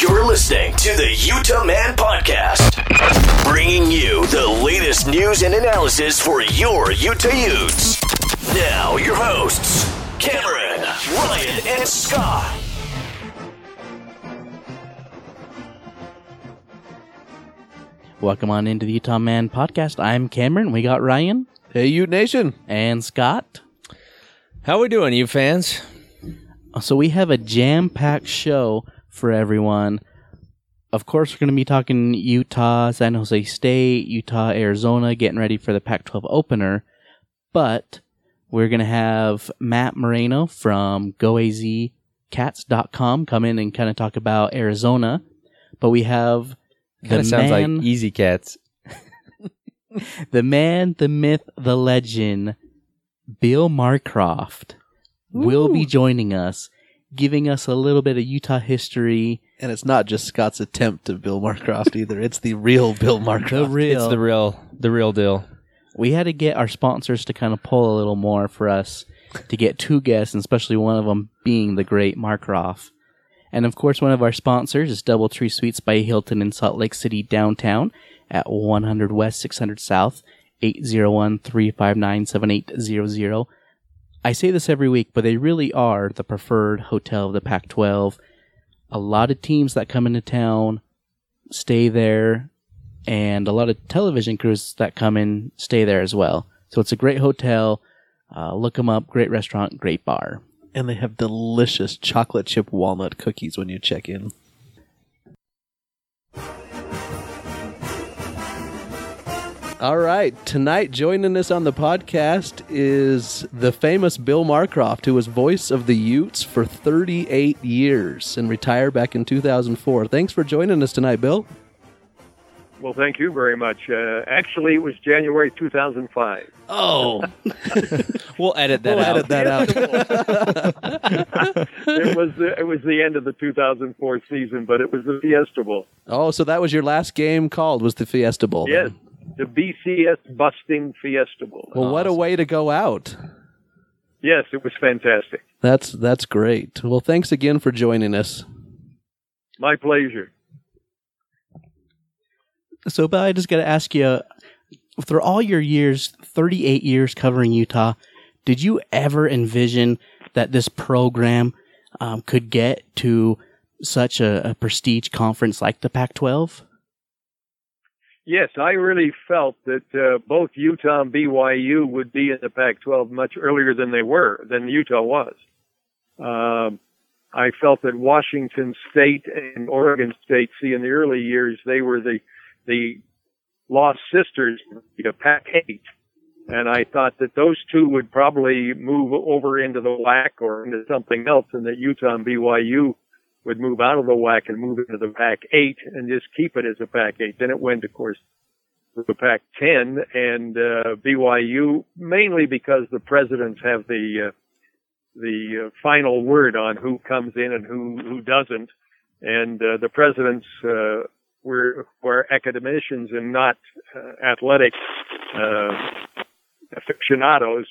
You're listening to the Utah Man Podcast, bringing you the latest news and analysis for your Utah Utes. Now, your hosts, Cameron, Ryan, and Scott. Welcome on into the Utah Man Podcast. I'm Cameron. We got Ryan Hey, Ute Nation. and Scott. How we doing, you fans? So we have a jam-packed show for everyone. Of course, we're going to be talking Utah, San Jose State, Utah, Arizona, getting ready for the Pac-12 opener. But we're going to have Matt Moreno from GoAZCats.com come in and kind of talk about Arizona. But we have Kind the of sounds man, like Easy Cats. the man, the myth, the legend, Bill Marcroft will be joining us, giving us a little bit of Utah history. And it's not just Scott's attempt of Bill Marcroft either. It's the real Bill Marcroft. The real. It's the real, the real deal. we had to get our sponsors to kind of pull a little more for us to get two guests, and especially one of them being the great Marcroft. And of course, one of our sponsors is Doubletree Suites by Hilton in Salt Lake City downtown at 100 West, 600 South, 801-359-7800. I say this every week, but they really are the preferred hotel of the Pac-12. A lot of teams that come into town stay there and a lot of television crews that come in stay there as well. So it's a great hotel. Uh, look them up. Great restaurant, great bar. And they have delicious chocolate chip walnut cookies when you check in. All right. Tonight, joining us on the podcast is the famous Bill Marcroft, who was voice of the Utes for 38 years and retired back in 2004. Thanks for joining us tonight, Bill. Well, thank you very much. Uh, actually, it was January 2005. Oh, We'll edit that we'll out. edit that out. it was the, it was the end of the 2004 season, but it was the Fiesta Bowl. oh, so that was your last game called, was the Fiesta Bowl? Yes, then? The BCS busting Fiesta Bowl. Well, what a way to go out. Yes, it was fantastic. That's that's great. Well, thanks again for joining us. My pleasure. So, Bill, I just got to ask you, through all your years, 38 years covering Utah, did you ever envision that this program um, could get to such a, a prestige conference like the Pac-12? Yes, I really felt that uh, both Utah and BYU would be in the Pac-12 much earlier than they were, than Utah was. Um, I felt that Washington State and Oregon State, see, in the early years, they were the the lost sisters, the Pac-8, and I thought that those two would probably move over into the WAC or into something else, and that Utah and BYU would move out of the WAC and move into the Pac-8 and just keep it as a Pac-8. Then it went, of course, to the Pac-10 and uh, BYU, mainly because the presidents have the uh, the uh, final word on who comes in and who who doesn't, and uh, the presidents uh, were were academicians and not uh, athletic uh, aficionados.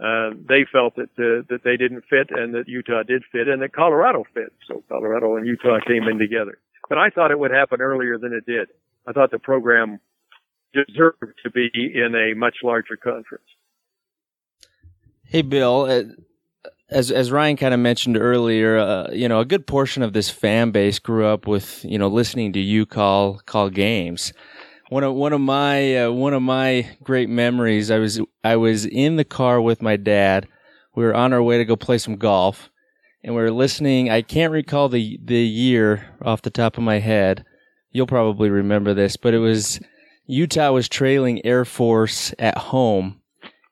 Uh, they felt that uh, that they didn't fit and that Utah did fit and that Colorado fit. So Colorado and Utah came in together. But I thought it would happen earlier than it did. I thought the program deserved to be in a much larger conference. Hey, Bill. Uh, as as Ryan kind of mentioned earlier, uh, you know, a good portion of this fan base grew up with you know listening to you call call games. One of one of my uh, one of my great memories. I was I was in the car with my dad. We were on our way to go play some golf, and we were listening. I can't recall the the year off the top of my head. You'll probably remember this, but it was Utah was trailing Air Force at home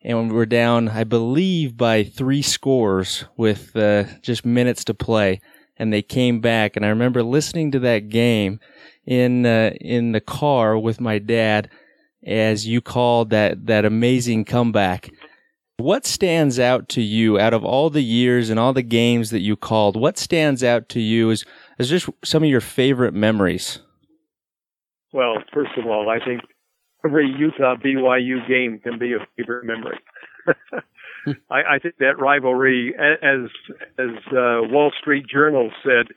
and we were down, I believe, by three scores with uh, just minutes to play. And they came back, and I remember listening to that game in uh, in the car with my dad as you called that that amazing comeback. What stands out to you out of all the years and all the games that you called? What stands out to you as as just some of your favorite memories? Well, first of all, I think every Utah BYU game can be a favorite memory. I, I think that rivalry, as as uh, Wall Street Journal said,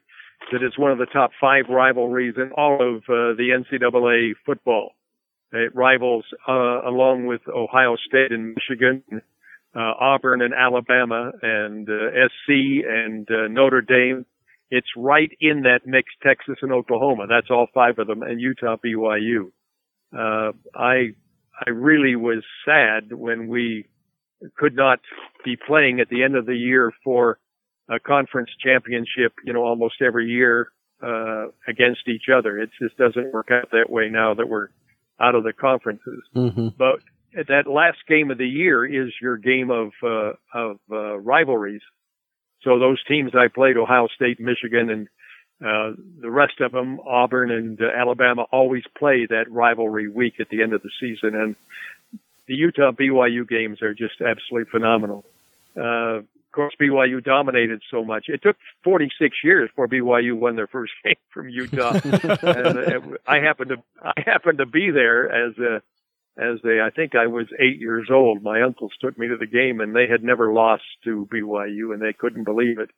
that it's one of the top five rivalries in all of uh, the NCAA football. It rivals uh, along with Ohio State and Michigan, uh, Auburn and Alabama, and uh, SC and uh, Notre Dame. It's right in that mix, Texas and Oklahoma. That's all five of them, and Utah, BYU. Uh, I I really was sad when we could not be playing at the end of the year for a conference championship, you know, almost every year uh, against each other. It just doesn't work out that way now that we're out of the conferences. Mm-hmm. But that last game of the year is your game of uh, of uh, rivalries. So those teams I played, Ohio State, Michigan, and uh, the rest of them, Auburn and uh, Alabama, always play that rivalry week at the end of the season. And the Utah BYU games are just absolutely phenomenal. Uh, of course, BYU dominated so much. It took 46 years before BYU won their first game from Utah. and, uh, I happened to I happened to be there as a as a I think I was eight years old. My uncles took me to the game, and they had never lost to BYU, and they couldn't believe it.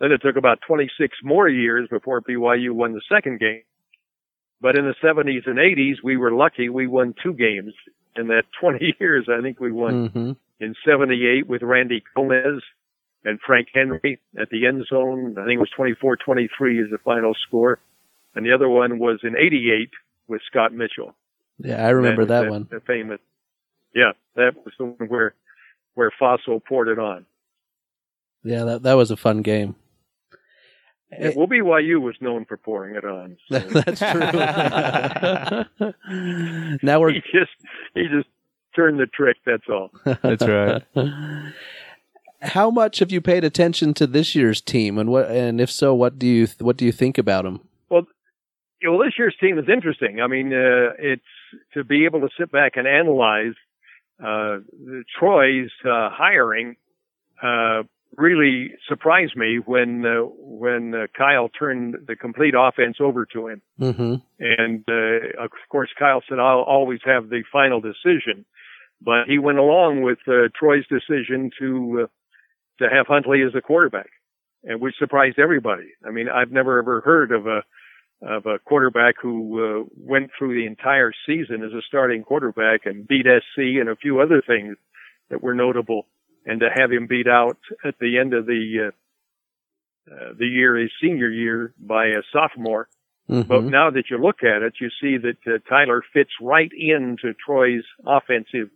Then it took about 26 more years before BYU won the second game. But in the 70s and 80s, we were lucky. We won two games in that 20 years. I think we won Mm-hmm. in 78 with Randy Gomez and Frank Henry at the end zone. I think it was 24-23 is the final score. And the other one was in 88 with Scott Mitchell. Yeah, I remember was that, one. The famous. Yeah, that was the one where, where Fassel poured it on. Yeah, that that was a fun game. Yeah, well, BYU was known for pouring it on. so That's true. now we're he just, he just turned the trick. That's all. That's right. How much have you paid attention to this year's team, and what? And if so, what do you what do you think about them? Yeah, well, this year's team is interesting. I mean, uh, it's to be able to sit back and analyze uh, Troy's uh, hiring. Uh, really surprised me when uh, when uh, Kyle turned the complete offense over to him, Mm-hmm. and uh, of course Kyle said I'll always have the final decision, but he went along with uh, Troy's decision to uh, to have Huntley as a quarterback, and which surprised everybody. I mean, I've never ever heard of a of a quarterback who uh, went through the entire season as a starting quarterback and beat SC and a few other things that were notable, and to have him beat out at the end of the uh, uh, the year, his senior year, by a sophomore. But Mm-hmm. now that you look at it, you see that uh, Tyler fits right into Troy's offensive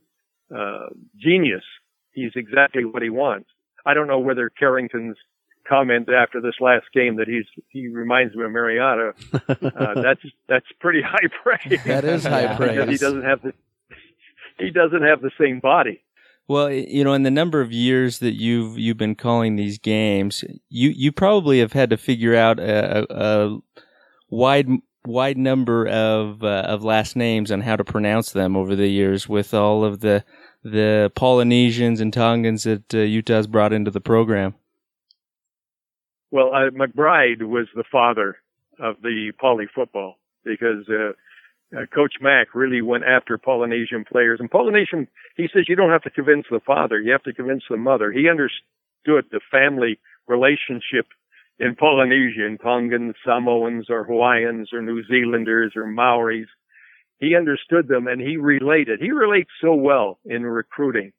uh, genius. He's exactly what he wants. I don't know whether Carrington's comment after this last game that he's he reminds me of Mariota. Uh, that's that's pretty high praise. That is high praise. because he doesn't have the he doesn't have the same body. Well, you know, in the number of years that you've you've been calling these games, you you probably have had to figure out a, a, a wide wide number of uh, of last names and how to pronounce them over the years with all of the the Polynesians and Tongans that uh, Utah's brought into the program. Well, uh, McBride was the father of the poly football because uh, uh, Coach Mack really went after Polynesian players. And Polynesian, he says you don't have to convince the father, you have to convince the mother. He understood the family relationship in Polynesia, in Tongans, Samoans, or Hawaiians, or New Zealanders, or Maoris. He understood them and he related. He relates so well in recruiting.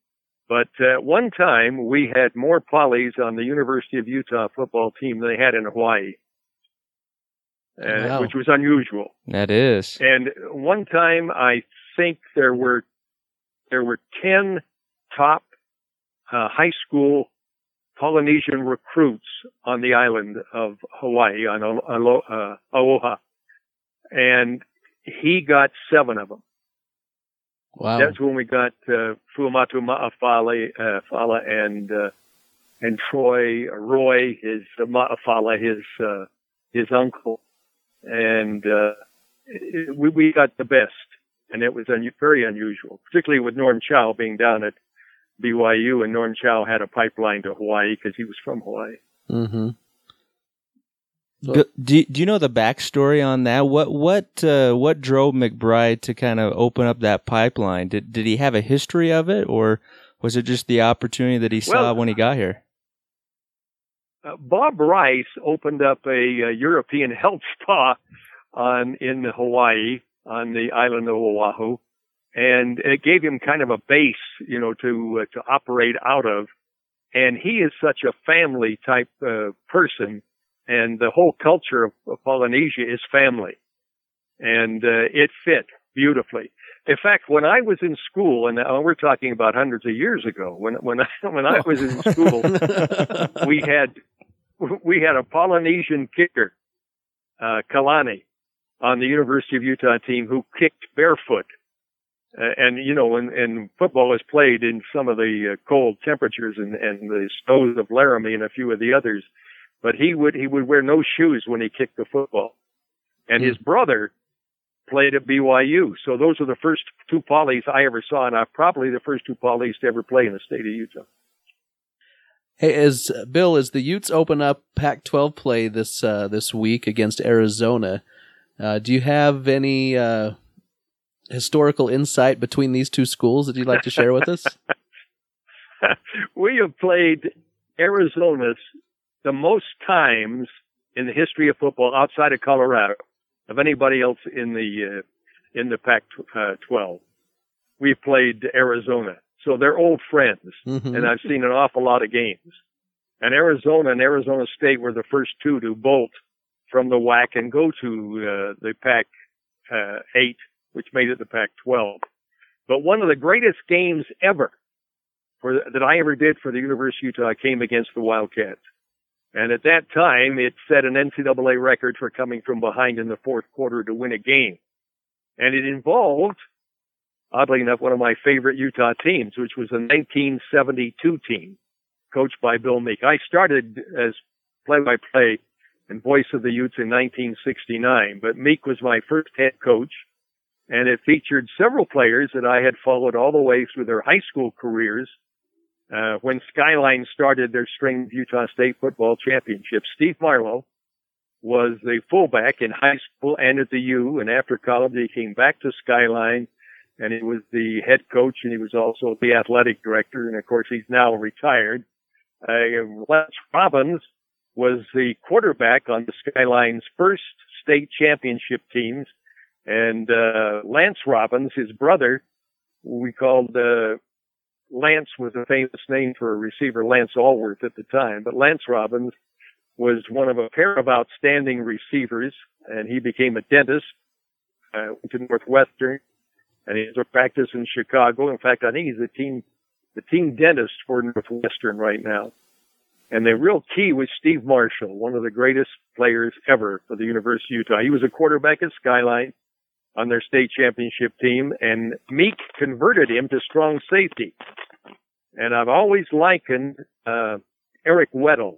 But uh, at one time, we had more polys on the University of Utah football team than they had in Hawaii, uh, which was unusual. That is. And one time, I think there were there were ten top uh, high school Polynesian recruits on the island of Hawaii on Alo- uh, Aloha, and he got seven of them. Wow. That's when we got uh, Fuamatu Ma'afala, uh, Fala and uh, and Troy Roy, his uh, Ma'afala, his uh, his uncle, and uh, it, we we got the best, and it was un- very unusual, particularly with Norm Chow being down at BYU, and Norm Chow had a pipeline to Hawaii because he was from Hawaii. Mm-hmm. Do, do do you know the backstory on that? What what uh, what drove McBride to kind of open up that pipeline? Did did he have a history of it, or was it just the opportunity that he saw Well- when he got here? uh, Bob Rice opened up a, a European health spa on in Hawaii on the island of Oahu, and it gave him kind of a base, you know, to uh, to operate out of. And he is such a family type uh, person, and the whole culture of, of Polynesia is family, and uh, it fit beautifully. In fact, when I was in school, and uh, we're talking about hundreds of years ago, when when I, when I was in school, we had we had a Polynesian kicker, uh, Kalani, on the University of Utah team who kicked barefoot. Uh, and you know, when and football is played in some of the uh, cold temperatures and, and the snows of Laramie and a few of the others, but he would he would wear no shoes when he kicked the football. And his brother played at BYU. So those are the first two polys I ever saw, and I'm probably the first two polys to ever play in the state of Utah. Hey, as Bill, as the Utes open up Pac-12 play this uh, this week against Arizona, uh, do you have any uh, historical insight between these two schools that you'd like to share with us? we have played Arizona's the most times in the history of football outside of Colorado of anybody else in the uh, in the Pac-12. We've played Arizona, so they're old friends, Mhm. and I've seen an awful lot of games. And Arizona and Arizona State were the first two to bolt from the WAC and go to uh, the Pac uh, 8, which made it the Pac 12. But one of the greatest games ever for that I ever did for the University of Utah came against the Wildcats. And at that time, it set an NCAA record for coming from behind in the fourth quarter to win a game. And it involved, oddly enough, one of my favorite Utah teams, which was the 1972 team, coached by Bill Meek. I started as play-by-play and voice of the Utes in 1969, but Meek was my first head coach, and it featured several players that I had followed all the way through their high school careers. Uh, when Skyline started their string Utah State football championships, Steve Marlowe was the fullback in high school and at the U, and after college he came back to Skyline, and he was the head coach, and he was also the athletic director, and of course he's now retired. Uh, Les Robbins was the quarterback on the Skyline's first state championship teams, and uh, Lance Robbins, his brother, we called uh, Lance was a famous name for a receiver, Lance Alworth at the time, but Lance Robbins was one of a pair of outstanding receivers, and he became a dentist, uh, went to Northwestern, and he has a practice in Chicago. In fact, I think he's the team, the team dentist for Northwestern right now. And the real key was Steve Marshall, one of the greatest players ever for the University of Utah. He was a quarterback at Skyline on their state championship team, and Meek converted him to strong safety. And I've always likened uh, Eric Weddle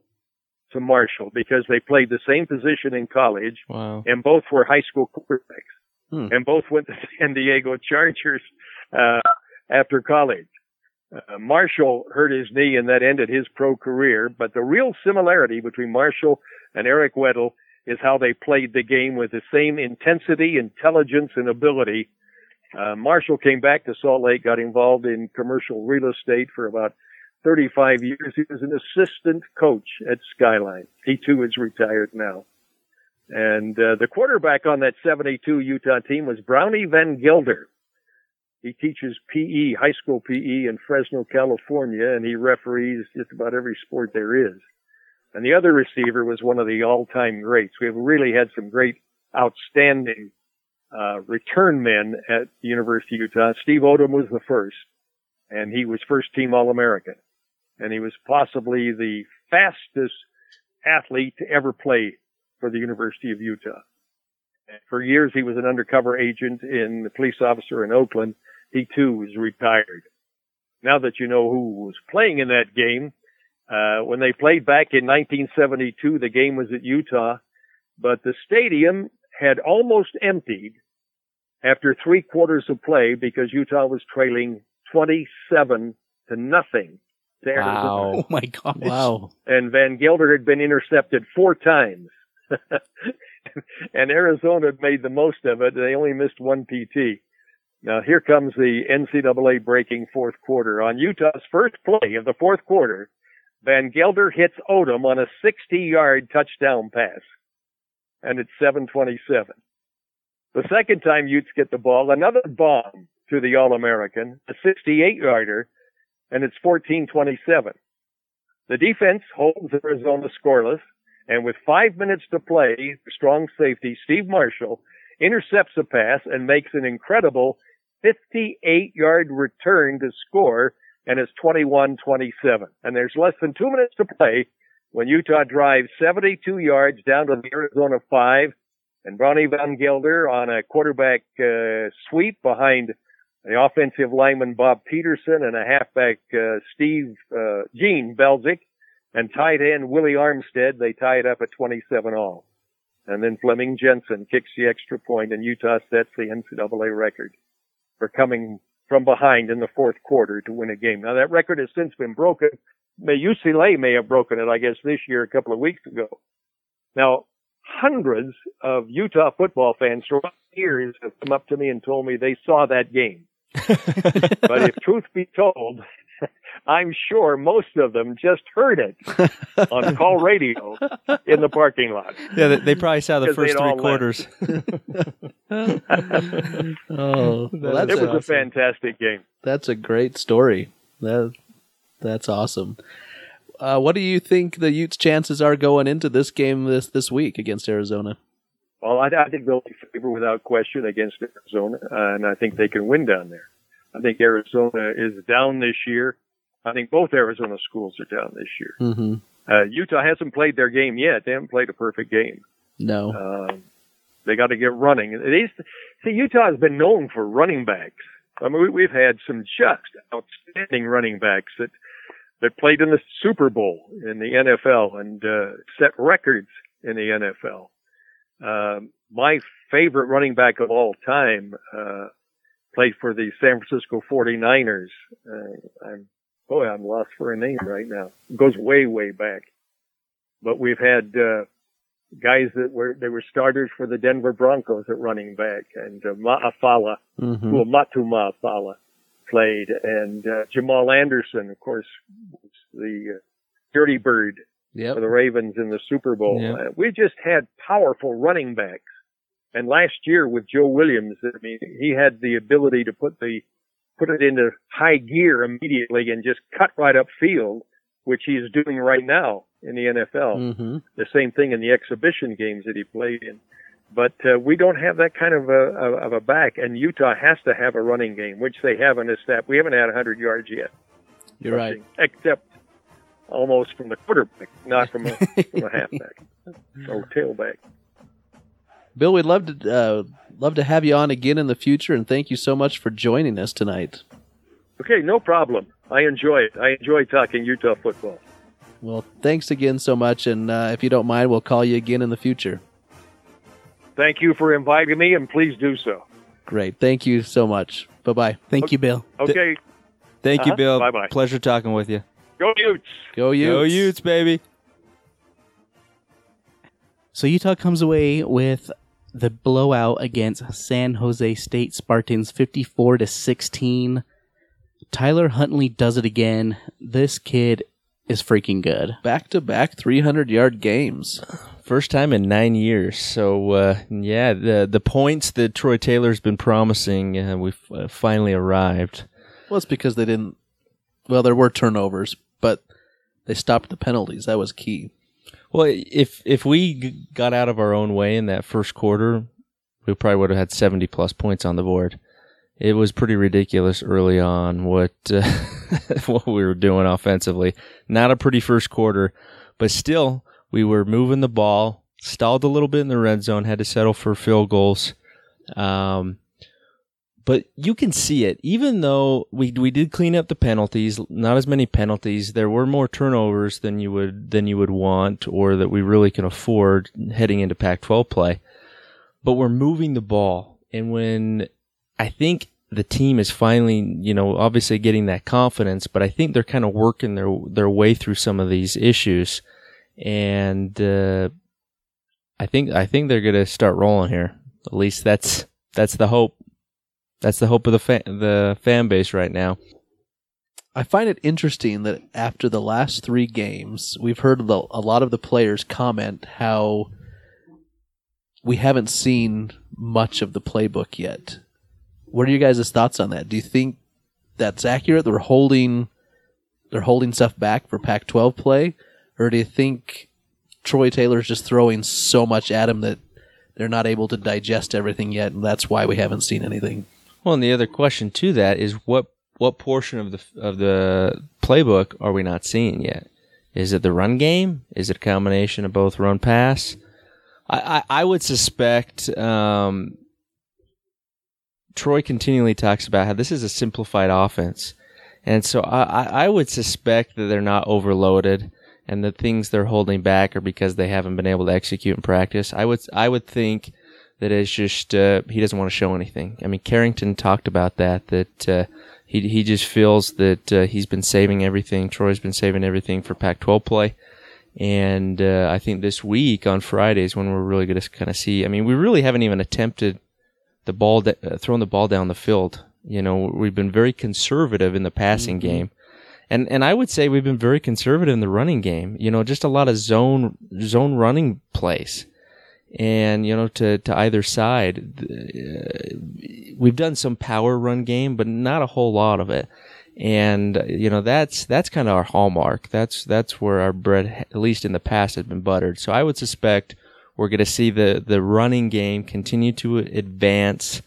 to Marshall because they played the same position in college, Wow. and both were high school quarterbacks, Hmm. and both went to San Diego Chargers uh, after college. Uh, Marshall hurt his knee, and that ended his pro career. But the real similarity between Marshall and Eric Weddle is how they played the game with the same intensity, intelligence, and ability. Uh, Marshall came back to Salt Lake, got involved in commercial real estate for about 35 years. He was an assistant coach at Skyline. He too is retired now. And uh, the quarterback on that 72 Utah team was Brownie Van Gilder. He teaches PE, high school PE in Fresno, California, and he referees just about every sport there is. And the other receiver was one of the all-time greats. We have really had some great, outstanding uh, return men at the University of Utah. Steve Odom was the first, and he was first team All-American. And he was possibly the fastest athlete to ever play for the University of Utah. For years, he was an undercover agent in the police officer in Oakland. He too was retired. Now that you know who was playing in that game, uh, when they played back in 1972, the game was at Utah, but the stadium had almost emptied after three quarters of play because Utah was trailing 27 to nothing to Arizona. Oh my God! Wow. And Van Gelder had been intercepted four times. and Arizona had made the most of it. They only missed one PT. Now here comes the NCAA breaking fourth quarter. On Utah's first play of the fourth quarter, Van Gelder hits Odom on a 60 yard touchdown pass. And it's 727. The second time Utes get the ball, another bomb to the All-American, a 68 yarder, and it's 14-27. The defense holds Arizona scoreless, and with five minutes to play, strong safety Steve Marshall intercepts a pass and makes an incredible 58 yard return to score and it's 21-27. And there's less than two minutes to play when Utah drives 72 yards down to the Arizona five and Ronnie Van Gelder on a quarterback uh, sweep behind the offensive lineman Bob Peterson and a halfback uh, Steve uh, Gene Belzik and tight end Willie Armstead. They tie it up at 27 all. And then Fleming Jensen kicks the extra point and Utah sets the NCAA record for coming from behind in the fourth quarter to win a game. Now that record has since been broken. UCLA may have broken it, I guess, this year a couple of weeks ago. Now, hundreds of Utah football fans throughout the years have come up to me and told me they saw that game. but if truth be told, I'm sure most of them just heard it on call radio in the parking lot. Yeah, they, they probably saw the first three quarters. Oh, well, that's it was a, a fantastic game. that's a great story. That that's awesome. Uh, what do you think the Utes' chances are going into this game this this week against Arizona? Well, I, I think they'll be favored without question against Arizona, uh, and I think they can win down there. I think Arizona is down this year. I think both Arizona schools are down this year. Mm-hmm. Uh, Utah hasn't played their game yet. They haven't played a perfect game. No. Um, they got to get running. Is, see, Utah has been known for running backs. I mean, we, we've had some just outstanding running backs that that played in the Super Bowl in the NFL and uh, set records in the NFL. Um, my favorite running back of all time uh, played for the San Francisco 49ers. Uh, I'm boy, I'm lost for a name right now. It goes way, way back. But we've had uh, guys that were they were starters for the Denver Broncos at running back, and uh, Ma'afala, Mm-hmm. Ma'afala played, and uh, Jamal Anderson, of course, was the uh, Dirty Bird Yep. for the Ravens in the Super Bowl. Yeah. Uh, we just had powerful running backs. And last year with Joe Williams, I mean, he had the ability to put the put it into high gear immediately and just cut right up field, which he's doing right now in the NFL. Mm-hmm. The same thing in the exhibition games that he played in. But uh, we don't have that kind of a of a back, and Utah has to have a running game, which they haven't established. We haven't had 100 yards yet, You're right. except almost from the quarterback, not from a, from a halfback or tailback. Bill, we'd love to uh, love to have you on again in the future, and thank you so much for joining us tonight. Okay, no problem. I enjoy it. I enjoy talking Utah football. Well, thanks again so much, and uh, if you don't mind, we'll call you again in the future. Thank you for inviting me, and please do so. Great. Thank you so much. Bye bye. Thank you, Bill. Okay, Thank you, Uh-huh. Bill. Bye-bye. Pleasure talking with you. go Utes! Go you. Go Utes, baby. So Utah comes away with the blowout against San Jose State Spartans 54 to 16. Tyler Huntley does it again. This kid is freaking good. Back to back 300 yard games. First time in nine years. So uh, yeah, the the points that Troy Taylor's been promising, uh, we've uh, finally arrived. Well, it's because they didn't. Well, there were turnovers, but they stopped the penalties. That was key. Well, if if we g- got out of our own way in that first quarter, we probably would have had seventy plus points on the board. It was pretty ridiculous early on what uh, what we were doing offensively. Not a pretty first quarter, but still we were moving the ball. Stalled a little bit in the red zone. Had to settle for field goals. Um, but you can see it. Even though we we did clean up the penalties, not as many penalties. There were more turnovers than you would than you would want, or that we really can afford heading into Pac-12 play. But we're moving the ball, and when I think the team is finally, you know, obviously getting that confidence, but I think they're kind of working their their way through some of these issues, and uh, I think I think they're gonna start rolling here. At least that's that's the hope. That's the hope of the fan, the fan base right now. I find it interesting that after the last three games, we've heard the, a lot of the players comment how we haven't seen much of the playbook yet. What are you guys' thoughts on that? Do you think that's accurate? They're holding they're holding stuff back for Pac-12 play, or do you think Troy Taylor's just throwing so much at him that they're not able to digest everything yet, and that's why we haven't seen anything? Well, and the other question to that is what what portion of the of the playbook are we not seeing yet? Is it the run game? Is it a combination of both run pass? I, I, I would suspect um, Troy continually talks about how this is a simplified offense. And so I, I would suspect that they're not overloaded and the things they're holding back are because they haven't been able to execute in practice. I would I would think that it's just uh, he doesn't want to show anything. I mean, Carrington talked about that that uh, he he just feels that uh, he's been saving everything. Troy's been saving everything for Pac-12 play, and uh, I think this week on Fridays when we're really going to kind of see. I mean, we really haven't even attempted the ball de- uh, throwing the ball down the field. You know, we've been very conservative in the passing mm-hmm. game. And and I would say we've been very conservative in the running game. You know, just a lot of zone zone running plays. And you know, to to either side, uh, we've done some power run game, but not a whole lot of it. And you know, that's that's kind of our hallmark. That's that's where our bread, at least in the past, has been buttered. So I would suspect we're going to see the the running game continue to advance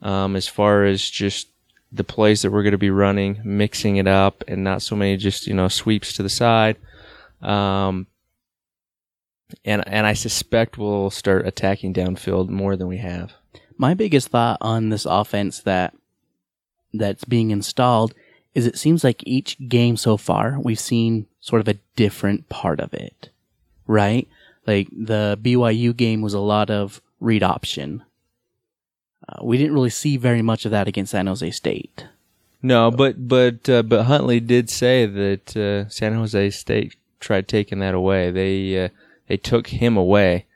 um, as far as just the plays that we're going to be running, mixing it up, and not so many just you know sweeps to the side. Um, and and I suspect we'll start attacking downfield more than we have. My biggest thought on this offense that that's being installed is it seems like each game so far we've seen sort of a different part of it, right? Like the BYU game was a lot of read option. Uh, we didn't really see very much of that against San Jose State. No, but but uh, but Huntley did say that uh, San Jose State tried taking that away. They uh, they took him away,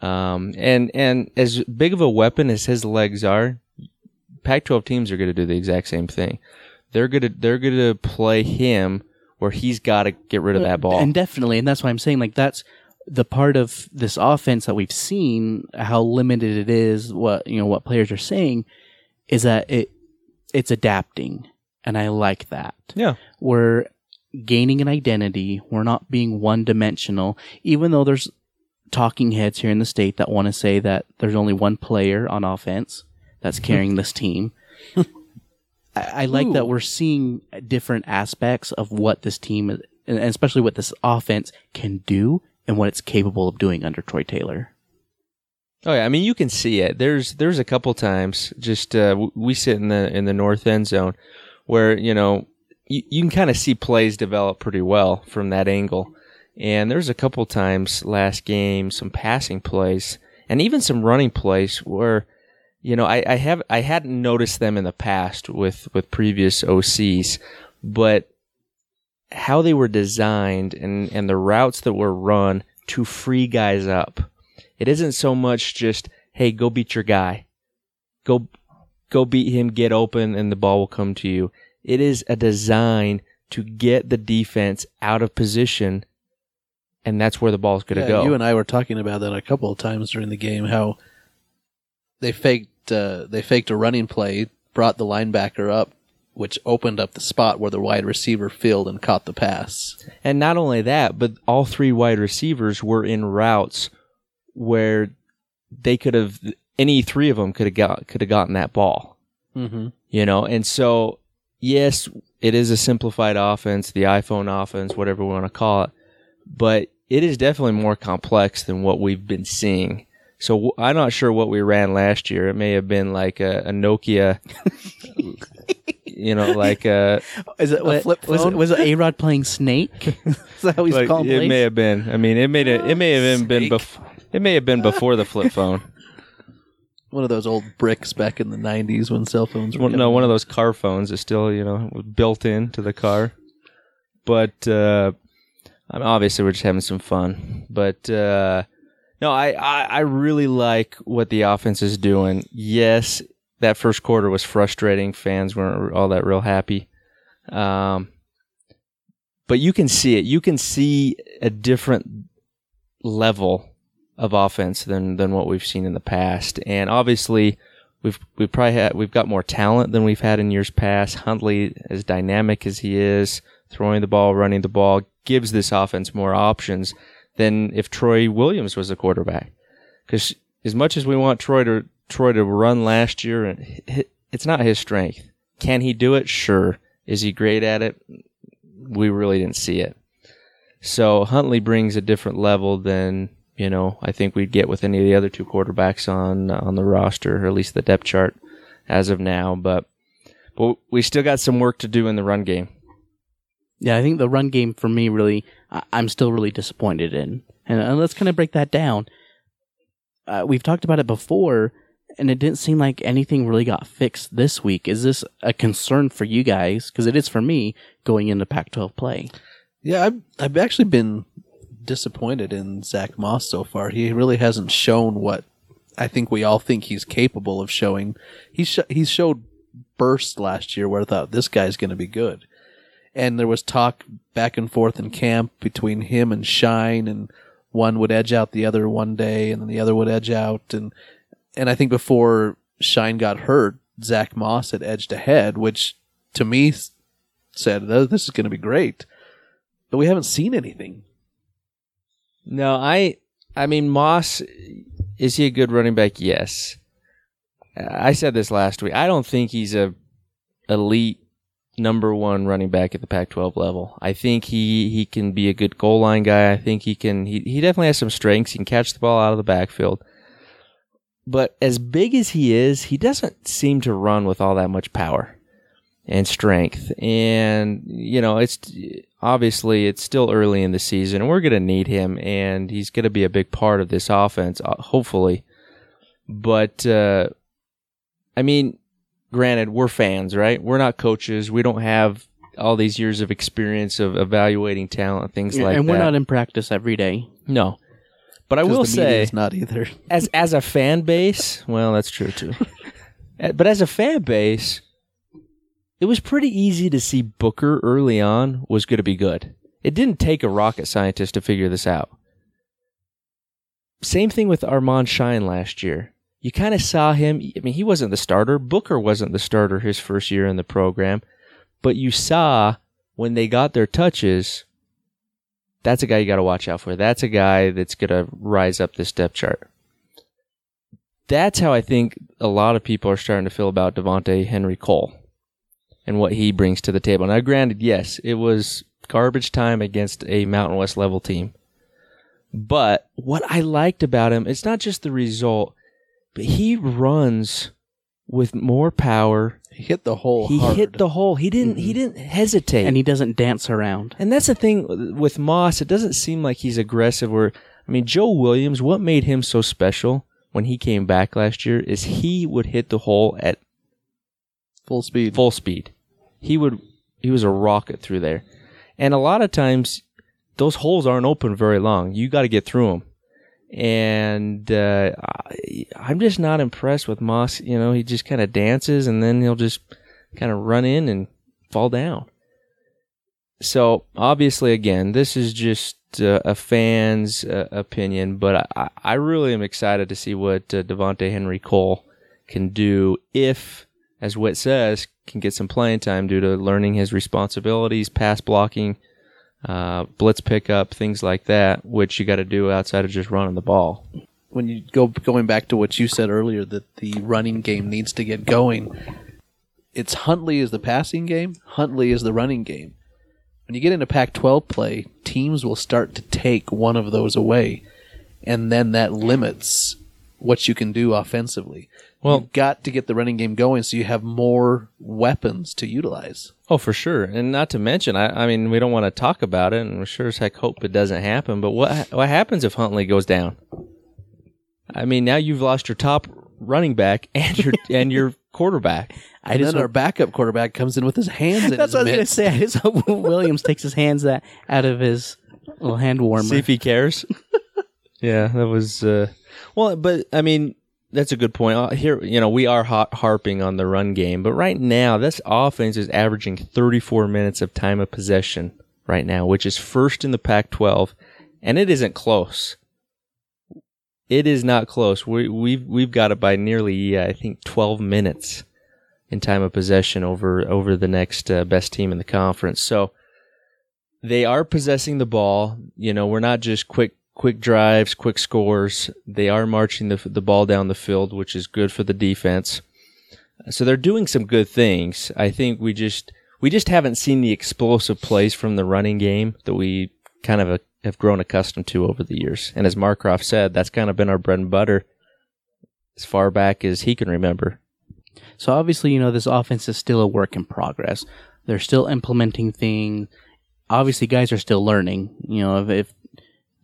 um, and and as big of a weapon as his legs are, Pac-12 teams are going to do the exact same thing. They're gonna they're gonna play him where he's got to get rid of that ball. And definitely, and that's why I'm saying like that's the part of this offense that we've seen how limited it is what you know what players are saying is that it it's adapting. And i like that. Yeah. We're gaining an identity. We're not being one dimensional even though there's talking heads here in the state that want to say that there's only one player on offense that's hmm. carrying this team I, I, like Ooh. that we're seeing different aspects of what this team and especially what this offense can do and what it's capable of doing under Troy Taylor. Oh yeah, I mean you can see it. There's there's a couple times just uh, we sit in the in the north end zone where you know you, you can kind of see plays develop pretty well from that angle. And there's a couple times last game some passing plays and even some running plays where you know I, I have I hadn't noticed them in the past with with previous OCs, but how they were designed and, and the routes that were run to free guys up. It isn't so much just, hey, go beat your guy. Go, go beat him, get open, and the ball will come to you. It is a design to get the defense out of position, and that's where the ball's going to yeah, go. You and I were talking about that a couple of times during the game. How they faked uh, they faked a running play, brought the linebacker up, which opened up the spot where the wide receiver filled and caught the pass. And not only that, but all three wide receivers were in routes where they could have any three of them could have got could have gotten that ball. Mm-hmm. You know, and so yes, it is a simplified offense, the iPhone offense, whatever we want to call it, but it is definitely more complex than what we've been seeing. So I'm not sure what we ran last year. It may have been like a, a Nokia you know, like uh, is it a flip phone? Was it, was it A Rod playing Snake? is that how he's like, calling? It plays? may have been. I mean, it may have, it may have been, been bef- it may have been before the flip phone. One of those old bricks back in the '90s when cell phones were. Well, no, one of those car phones is still you know built into the car, but uh, I mean, obviously we're just having some fun. But uh, no, I, I I really like what the offense is doing. Yes, that first quarter was frustrating. Fans weren't all that real happy. Um, but you can see it. You can see a different level of offense than than what we've seen in the past. And obviously, we've we've probably had we've got more talent than we've had in years past. Huntley, as dynamic as he is, throwing the ball, running the ball, gives this offense more options than if Troy Williams was a quarterback. Because as much as we want Troy to Troy to run last year, and it's not his strength. Can he do it? Sure. Is he great at it? We really didn't see it. So Huntley brings a different level than you know I think we'd get with any of the other two quarterbacks on on the roster, or at least the depth chart as of now. But but we still got some work to do in the run game. Yeah, I think the run game for me really, I- I'm still really disappointed in. And, and let's kind of break that down. Uh, we've talked about it before, and it didn't seem like anything really got fixed this week. Is this a concern for you guys? Because it is for me going into Pac-12 play. Yeah, I've, I've actually been disappointed in Zach Moss so far. He really hasn't shown what I think we all think he's capable of showing. He sh- he showed bursts last year where I thought this guy's going to be good, and there was talk back and forth in camp between him and Shyne, and one would edge out the other one day, and then the other would edge out, and and I think before Shyne got hurt, Zach Moss had edged ahead, which to me said "Oh, this is going to be great but we haven't seen anything. No, I I mean Moss is he a good running back? Yes. I said this last week. I don't think he's a elite number 1 running back at the Pac-12 level. I think he he can be a good goal line guy. I think he can he he definitely has some strengths. He can catch the ball out of the backfield. But as big as he is, he doesn't seem to run with all that much power and strength. And, you know, it's obviously it's still early in the season and we're going to need him and he's going to be a big part of this offense, uh, hopefully. But, uh, I mean, granted, we're fans, right? We're not coaches. We don't have all these years of experience of evaluating talent, things like that. and we're not in practice every day. no. But I will the say, is not either. as as a fan base, well, that's true too. But as a fan base, it was pretty easy to see Booker early on was going to be good. It didn't take a rocket scientist to figure this out. Same thing with Armand Shyne last year. You kind of saw him. I mean, he wasn't the starter. Booker wasn't the starter his first year in the program, but you saw when they got their touches. That's a guy you got to watch out for. That's a guy that's going to rise up this depth chart that's how I think a lot of people are starting to feel about Devonte Henry Cole and what he brings to the table. Now, granted, yes, it was garbage time against a Mountain West level team. But what I liked about him, it's not just the result, but he runs with more power. He hit the hole. He hard. hit the hole. He didn't. He didn't hesitate. And he doesn't dance around. And that's the thing with Moss. It doesn't seem like he's aggressive. Or I mean, Joe Williams. What made him so special when he came back last year is he would hit the hole at full speed. full speed. He would. He was a rocket through there. And a lot of times, those holes aren't open very long. You got to get through them. And uh, I'm just not impressed with Moss. You know, he just kind of dances and then he'll just kind of run in and fall down. So obviously, again, this is just uh, a fan's uh, opinion, but I, I really am excited to see what uh, Devonte Henry Cole can do if, as Witt says, can get some playing time due to learning his responsibilities, pass blocking, uh, blitz pickup, things like that, which you got to do outside of just running the ball. when you go going back to what you said earlier that the running game needs to get going. It's Huntley is the passing game, Huntley is the running game. When you get into Pac-12 play, teams will start to take one of those away, and then that limits what you can do offensively. Well- You've got to get the running game going so you have more weapons to utilize. Oh, for sure, and not to mention, I, I mean, we don't want to talk about it, and we sure as heck hope it doesn't happen. But what what happens if Huntley goes down? I mean, now you've lost your top running back and your and your quarterback. I And then our backup quarterback comes in with his hands in That's his what I was say. I just hope Williams takes his hands that out of his little hand warmer. See if he cares. yeah, that was uh, well, but I mean, that's a good point. Uh, Here, you know, we are ha- harping on the run game, but right now, this offense is averaging 34 minutes of time of possession right now, which is first in the Pac-12, and it isn't close. It is not close. We, we've we've got it by nearly, uh, I think, 12 minutes in time of possession over over the next uh, best team in the conference. So they are possessing the ball. You know, we're not just quick quick drives, quick scores. They are marching the the ball down the field, which is good for the defense. So they're doing some good things. I think we just we just haven't seen the explosive plays from the running game that we kind of uh, have grown accustomed to over the years. And as Marcroft said, that's kind of been our bread and butter as far back as he can remember. So obviously, you know, this offense is still a work in progress. They're still implementing things. Obviously, guys are still learning. You know, if, if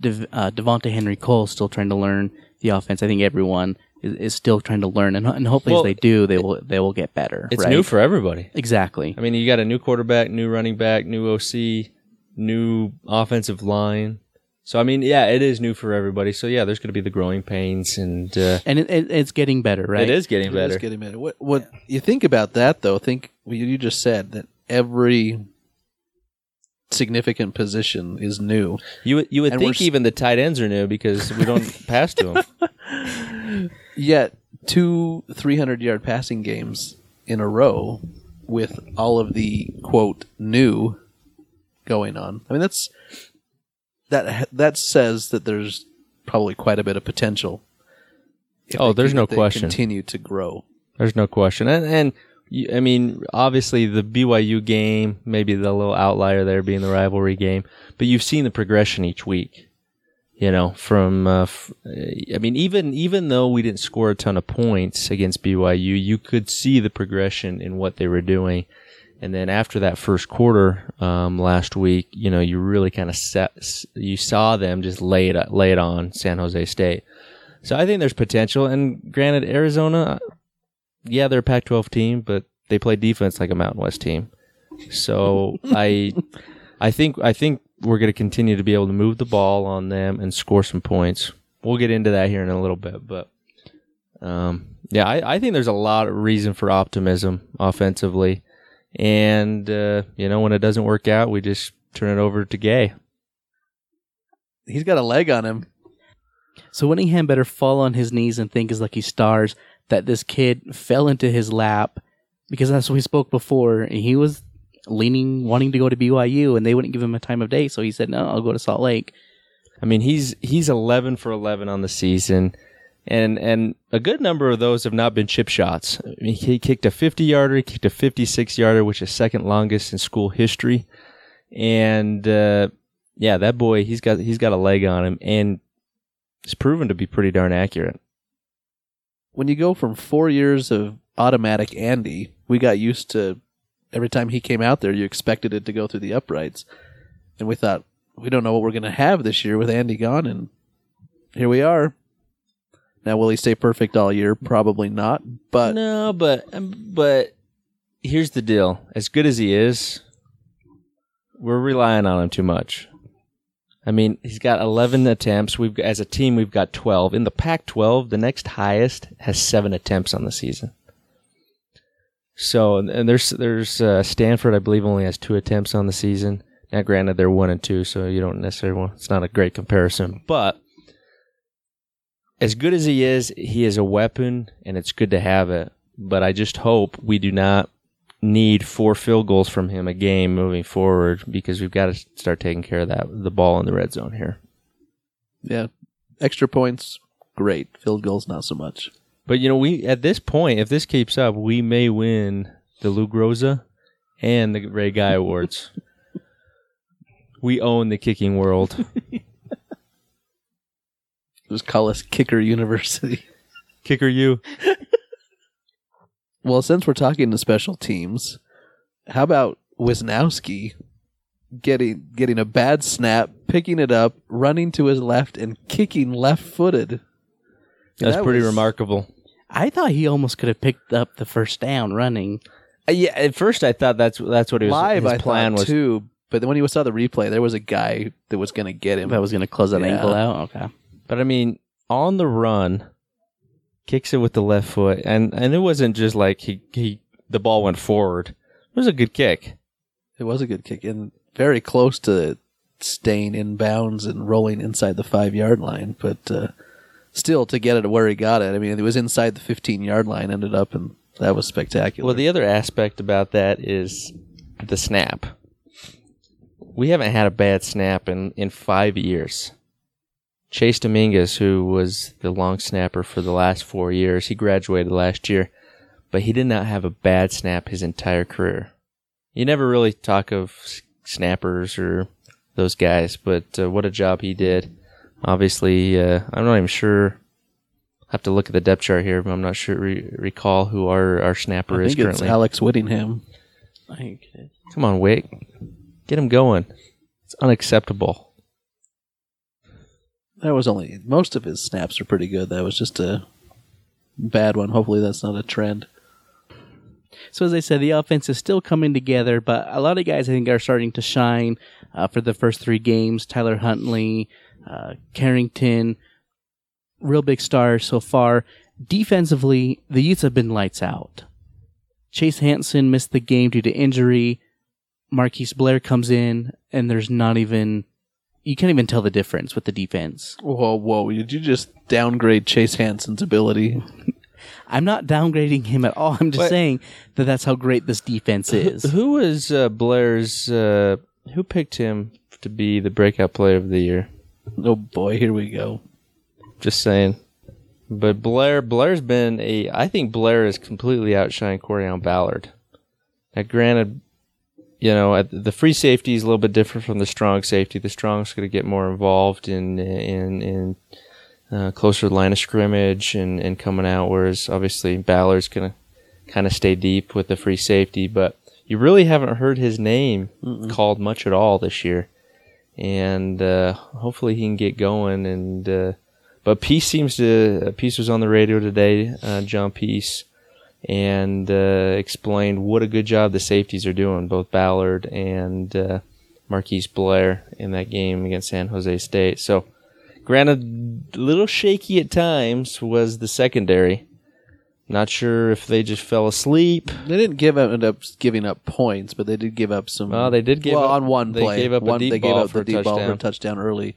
Dev, uh, Devonta Henry Cole's still trying to learn the offense, I think everyone is, is still trying to learn, and, and hopefully, Well, as they do, they will they will get better. It's right? new for everybody. exactly. I mean, you got a new quarterback, new running back, new OC, new offensive line. So I mean, yeah, it is new for everybody. So yeah, there's going to be the growing pains, and uh, and it, it, it's getting better, right? it is getting better. It is getting better. What, what you think about that though? I think well, you you just said that every significant position is new. You would- you would And think s- even the tight ends are new because we don't pass to them. Yet two 300 yard passing games in a row with all of the quote new going on. I mean that's that that says that there's probably quite a bit of potential. Oh, there's can- no question. Continue to grow. There's no question. And, and I mean, obviously the BYU game, maybe the little outlier there being the rivalry game, but you've seen the progression each week. You know, from uh, f- I mean, even even though we didn't score a ton of points against BYU, you could see the progression in what they were doing. And then after that first quarter um, last week, you know, you really kind of set, you saw them just lay it lay it on San Jose State. So I think there's potential. And granted, Arizona, yeah, they're a Pac-12 team, but they play defense like a Mountain West team. So I, I think I think we're going to continue to be able to move the ball on them and score some points. We'll get into that here in a little bit, but um, yeah, I, I think there's a lot of reason for optimism offensively, and uh, you know when it doesn't work out, we just turn it over to Gay. He's got a leg on him. So Whittingham better fall on his knees and think his lucky stars that this kid fell into his lap because that's what we spoke before. He was leaning, wanting to go to BYU, and they wouldn't give him a time of day. So he said, "No, I'll go to Salt Lake." I mean, he's he's 11 for 11 on the season, and and a good number of those have not been chip shots. I mean, he kicked a 50 yarder, he kicked a 56 yarder, which is second longest in school history, and uh, yeah, that boy he's got he's got a leg on him, and it's proven to be pretty darn accurate. When you go from four years of automatic Andy, we got used to every time he came out there, you expected it to go through the uprights. And we thought, we don't know what we're going to have this year with Andy gone. And here we are. Now, will he stay perfect all year? Probably not. But no, but but here's the deal: as good as he is, we're relying on him too much. I mean, he's got 11 attempts. We've as a team, we've got 12. In the Pac-12, the next highest has seven attempts on the season. So, and there's there's uh, Stanford, I believe, only has two attempts on the season. Now, granted, they're one and two, so you don't necessarily want. It's not a great comparison, but as good as he is, he is a weapon, and it's good to have it. But I just hope we do not need four field goals from him a game moving forward because we've got to start taking care of that the ball in the red zone here. yeah, extra points, great. Field goals, not so much. But you know, we at this point, if this keeps up, we may win the Lou Groza and the Ray Guy Awards. we own the kicking world. Just call us Kicker University. Kicker you. Well, since we're talking to special teams, how about Wishnowsky getting getting a bad snap, picking it up, running to his left, and kicking left-footed? That's That pretty was- remarkable. I thought he almost could have picked up the first down running. Uh, yeah, at first I thought that's that's what he was, Live, his I plan was. too. But then when you saw the replay, there was a guy that was going to get him. That was going to close that Yeah. ankle out, okay. But I mean, on the run, kicks it with the left foot, and and it wasn't just like he he the ball went forward. It was a good kick. It was a good kick, and very close to staying in bounds and rolling inside the five yard line, but uh, still to get it where he got it. I mean, it was inside the 15 yard line, ended up, and that was spectacular. Well, the other aspect about that is the snap. We haven't had a bad snap in, in five years. Chase Dominguez, who was the long snapper for the last four years, he graduated last year, but he did not have a bad snap his entire career. You never really talk of snappers or those guys, but uh, what a job he did. Obviously, uh, I'm not even sure. I have to look at the depth chart here, but I'm not sure re- recall who our, our snapper I is think it's currently. Alex Whittingham. I think. Come on, Wick. Get him going. It's unacceptable. That was only most of his snaps are pretty good. That was just a bad one. Hopefully, that's not a trend. So as I said, the offense is still coming together, but a lot of guys I think are starting to shine uh, for the first three games. Tyler Huntley, uh, Carrington, real big stars so far. Defensively, the Utes have been lights out. Chase Hansen missed the game due to injury. Marquise Blair comes in, and there's not even you can't even tell the difference with the defense. Whoa, whoa! Did you just downgrade Chase Hansen's ability? I'm not downgrading him at all. I'm just But- saying that that's how great this defense is. Who was uh, Blair's? Uh, who picked him to be the breakout player of the year? Oh boy, here we go. Just saying. But Blair, Blair's been a. I think Blair has completely outshined Corrion Ballard. Now, granted, you know at the free safety is a little bit different from the strong safety. The strong's going to get more involved in in in uh, closer line of scrimmage and and coming out, whereas obviously Ballard's going to kind of stay deep with the free safety. But you really haven't heard his name called much at all this year, and uh, hopefully he can get going and. Uh, but Peace seems to uh, Peace was on the radio today, uh, John Peace, and uh, explained what a good job the safeties are doing, both Ballard and uh, Marquise Blair in that game against San Jose State. So, granted, a little shaky at times was the secondary. Not sure if they just fell asleep. They didn't give up, end up giving up points, but they did give up some. Oh, they did give well, up- on one they play. gave up one, they gave up for the a deep ball for a touchdown early,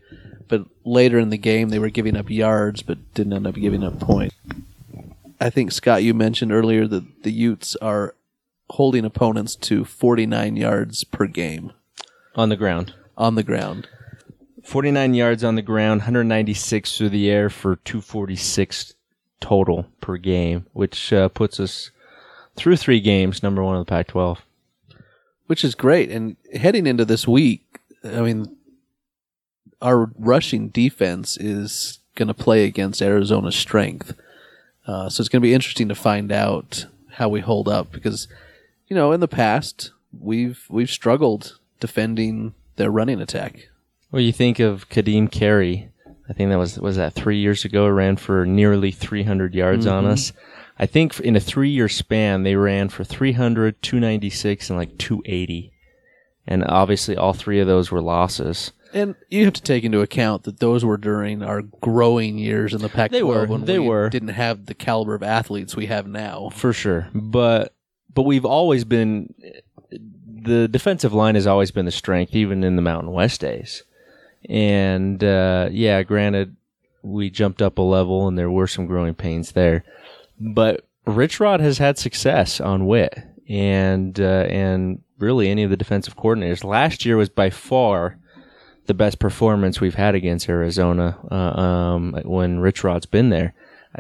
but later in the game they were giving up yards, but didn't end up giving up points. I think Scott, you mentioned earlier that the Utes are holding opponents to 49 yards per game On the ground. on the ground. 49 yards on the ground, 196 through the air for 246 total per game, which uh, puts us through three games, number one in the Pac 12. which is great. And heading into this week, I mean, our rushing defense is going to play against Arizona's strength. Uh, so it's going to be interesting to find out how we hold up because, you know, in the past we've we've struggled defending their running attack. Well, you think of Ka'Deem Carey. I think that was was that three years ago. Ran for nearly 300 yards on us. I think in a three year span they ran for 300, 296, and like 280. And obviously, all three of those were losses. And you have to take into account that those were during our growing years in the Pac-12 They were. when They we were. didn't have the caliber of athletes we have now. for sure. But but we've always been the defensive line has always been the strength, even in the Mountain West days. And uh, yeah, granted, we jumped up a level, and there were some growing pains there. But Rich Rod has had success on wit, and uh, and really any of the defensive coordinators. Last year was by far the best performance we've had against Arizona uh, um, when Rich Rod's been there.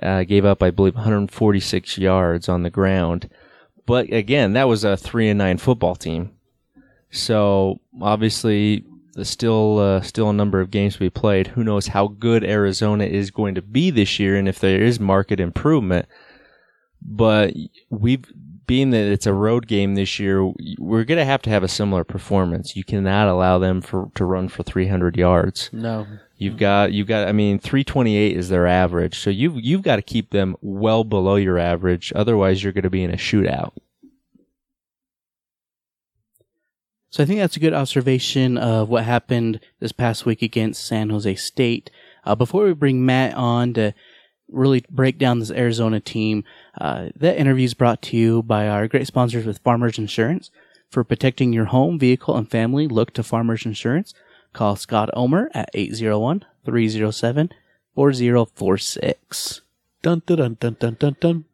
Uh, gave up, I believe, 146 yards on the ground. But again, that was a three and nine football team. So obviously, there's still uh, still a number of games to be played. Who knows how good Arizona is going to be this year, and if there is market improvement. But we've being that it's a road game this year, we're going to have to have a similar performance. You cannot allow them for to run for 300 yards. No. You've got you've got I mean 328 is their average. So you've you've got to keep them well below your average otherwise you're going to be in a shootout. So I think that's a good observation of what happened this past week against San Jose State. Uh, before we bring Matt on to really break down this Arizona team, uh, that interview is brought to you by our great sponsors with Farmers Insurance. For protecting your home, vehicle, and family, look to Farmers Insurance. Call Scott Omer at 801 307 4046. Dun dun dun dun dun dun dun.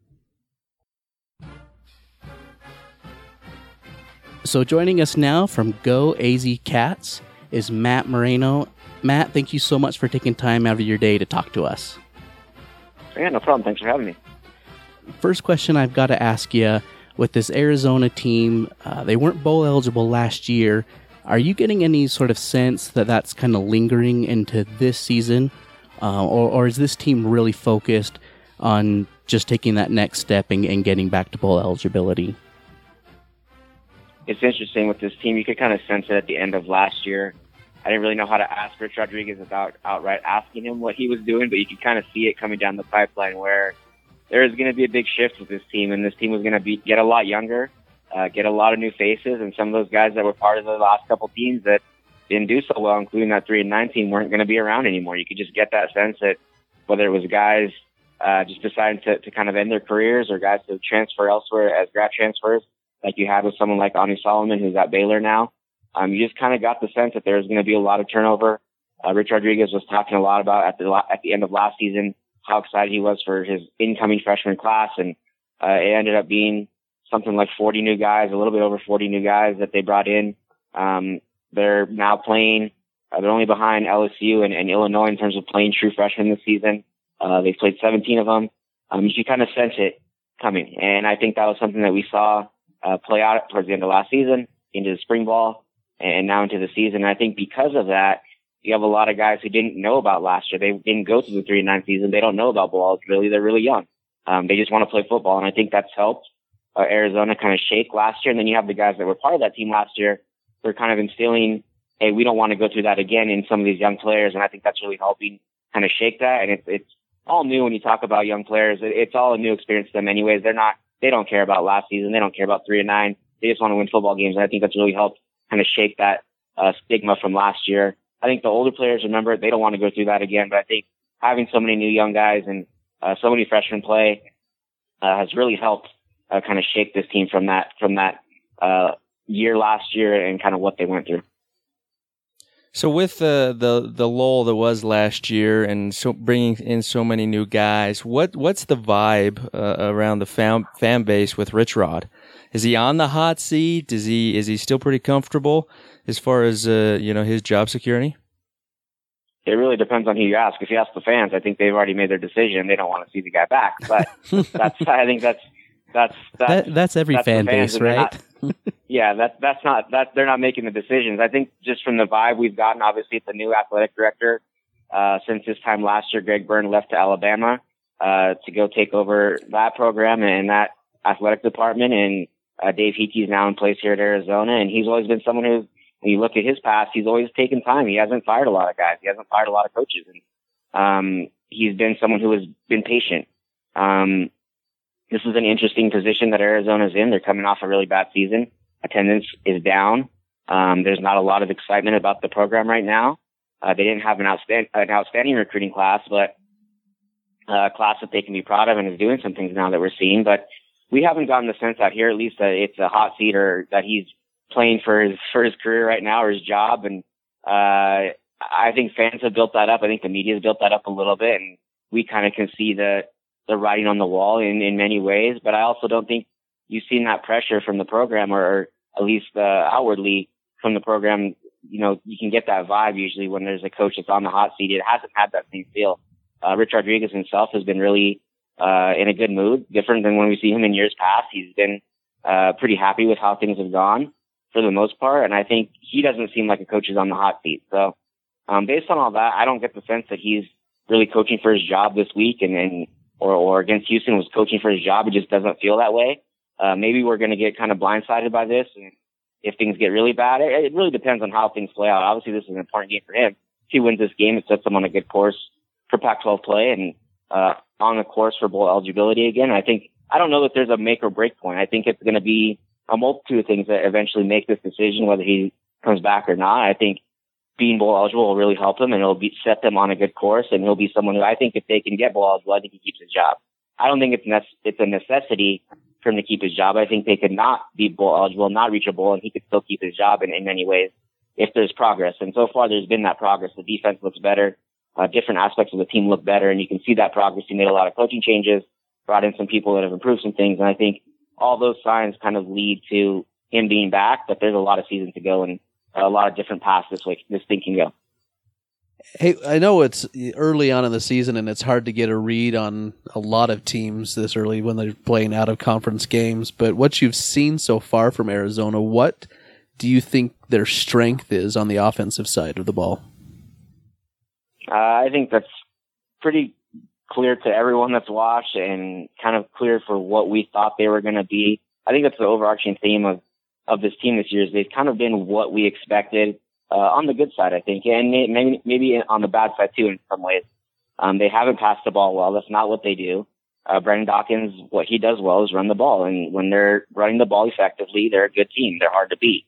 So joining us now from Go AZ Cats is Matt Moreno. Matt, thank you so much for taking time out of your day to talk to us. Yeah, no problem. Thanks for having me. First question I've got to ask you with this Arizona team, uh, they weren't bowl eligible last year. Are you getting any sort of sense that that's kind of lingering into this season? Uh, or, or is this team really focused on just taking that next step and, and getting back to bowl eligibility? It's interesting with this team. You could kind of sense it at the end of last year. I didn't really know how to ask Rich Rodriguez about outright asking him what he was doing, but you could kind of see it coming down the pipeline where there is going to be a big shift with this team, and this team was going to be get a lot younger, uh, get a lot of new faces, and some of those guys that were part of the last couple teams that didn't do so well, including that three and nine team, weren't going to be around anymore. You could just get that sense that whether it was guys uh, just deciding to, to kind of end their careers or guys to transfer elsewhere as grad transfers, like you had with someone like Anu Solomon, who's at Baylor now. Um, you just kind of got the sense that there was going to be a lot of turnover. Uh, Rich Rodriguez was talking a lot about at the at the end of last season how excited he was for his incoming freshman class, and uh, it ended up being something like 40 new guys, a little bit over 40 new guys that they brought in. Um, they're now playing. Uh, they're only behind LSU and, and, Illinois in terms of playing true freshmen this season. Uh, they've played 17 of them. Um, you kind of sense it coming, and I think that was something that we saw uh, play out towards the end of last season into the spring ball and now into the season. And I think because of that, you have a lot of guys who didn't know about last year. They didn't go through the three and nine season. They don't know about balls really. They're really young. Um, they just want to play football. And I think that's helped uh, Arizona kind of shake last year. And then you have the guys that were part of that team last year. They're kind of instilling, hey, we don't want to go through that again in some of these young players. And I think that's really helping kind of shake that. And it's, it's all new when you talk about young players. It's all a new experience to them anyways. They're not, they don't care about last season. They don't care about three and nine. They just want to win football games. And I think that's really helped kind of shake that uh, stigma from last year. I think the older players remember it. they don't want to go through that again. But I think having so many new young guys and uh, so many freshmen play uh, has really helped uh, kind of shake this team from that from that uh, year last year and kind of what they went through. So with the the the lull that was last year, and so bringing in so many new guys, what what's the vibe uh, around the fan fan base with Rich Rod? Is he on the hot seat? Is he is he still pretty comfortable as far as uh, you know his job security? It really depends on who you ask. If you ask the fans, I think they've already made their decision. They don't want to see the guy back. But that's I think that's that's that's, that, that's every that's fan base, right? Not, yeah, that that's not that they're not making the decisions. I think just from the vibe we've gotten, obviously, it's a new athletic director. Uh, since this time last year, Greg Byrne left to Alabama uh, to go take over that program and that athletic department, and uh, Dave Heeke is now in place here at Arizona, and he's always been someone who, when you look at his past, he's always taken time. He hasn't fired a lot of guys. He hasn't fired a lot of coaches, and um, he's been someone who has been patient. Um, this is an interesting position that Arizona's in. They're coming off a really bad season. Attendance is down. Um, there's not a lot of excitement about the program right now. Uh, they didn't have an, an outstanding recruiting class, but uh, a class that they can be proud of and is doing some things now that we're seeing. But we haven't gotten the sense out here, at least, that it's a hot seat or that he's playing for his for his career right now or his job. And uh, I think fans have built that up. I think the media has built that up a little bit, and we kind of can see the the writing on the wall in in many ways. But I also don't think you've seen that pressure from the program, or, or at least uh, outwardly from the program. You know, you can get that vibe usually when there's a coach that's on the hot seat. It hasn't had that same feel. Uh, Rich Rodriguez himself has been really uh, in a good mood, different than when we see him in years past. He's been uh, pretty happy with how things have gone for the most part, and I think he doesn't seem like a coach is on the hot seat. So, um, based on all that, I don't get the sense that he's really coaching for his job this week, and, and or or against Houston was coaching for his job. It just doesn't feel that way. Uh, maybe we're going to get kind of blindsided by this, and if things get really bad, it, it really depends on how things play out. Obviously, this is an important game for him. If he wins this game, it sets him on a good course for Pac-12 play, and uh, on the course for bowl eligibility again. I think I don't know that there's a make or break point. I think it's going to be a multitude of things that eventually make this decision whether he comes back or not. I think being bowl eligible will really help him and it'll be set them on a good course and he'll be someone who I think if they can get bowl eligible, I think he keeps his job. I don't think it's nec- it's a necessity for for him to keep his job. I think they could not be bowl eligible, not reach a bowl, and he could still keep his job in, in many ways if there's progress. And so far, there's been that progress. The defense looks better. Uh, different aspects of the team look better, and you can see that progress. He made a lot of coaching changes, brought in some people that have improved some things, and I think all those signs kind of lead to him being back. But there's a lot of season to go, and a lot of different paths this way this thing can go. Hey, I know it's early on in the season and it's hard to get a read on a lot of teams this early when they're playing out of conference games, but what you've seen so far from Arizona, what do you think their strength is on the offensive side of the ball? Uh, I think that's pretty clear to everyone that's watched and kind of clear for what we thought they were going to be. I think that's the overarching theme of, of this team this year is they've kind of been what we expected, uh, on the good side, I think, and maybe, maybe on the bad side too in some ways. Um, they haven't passed the ball well. That's not what they do. Uh, Brandon Dawkins, what he does well is run the ball. And when they're running the ball effectively, they're a good team. They're hard to beat.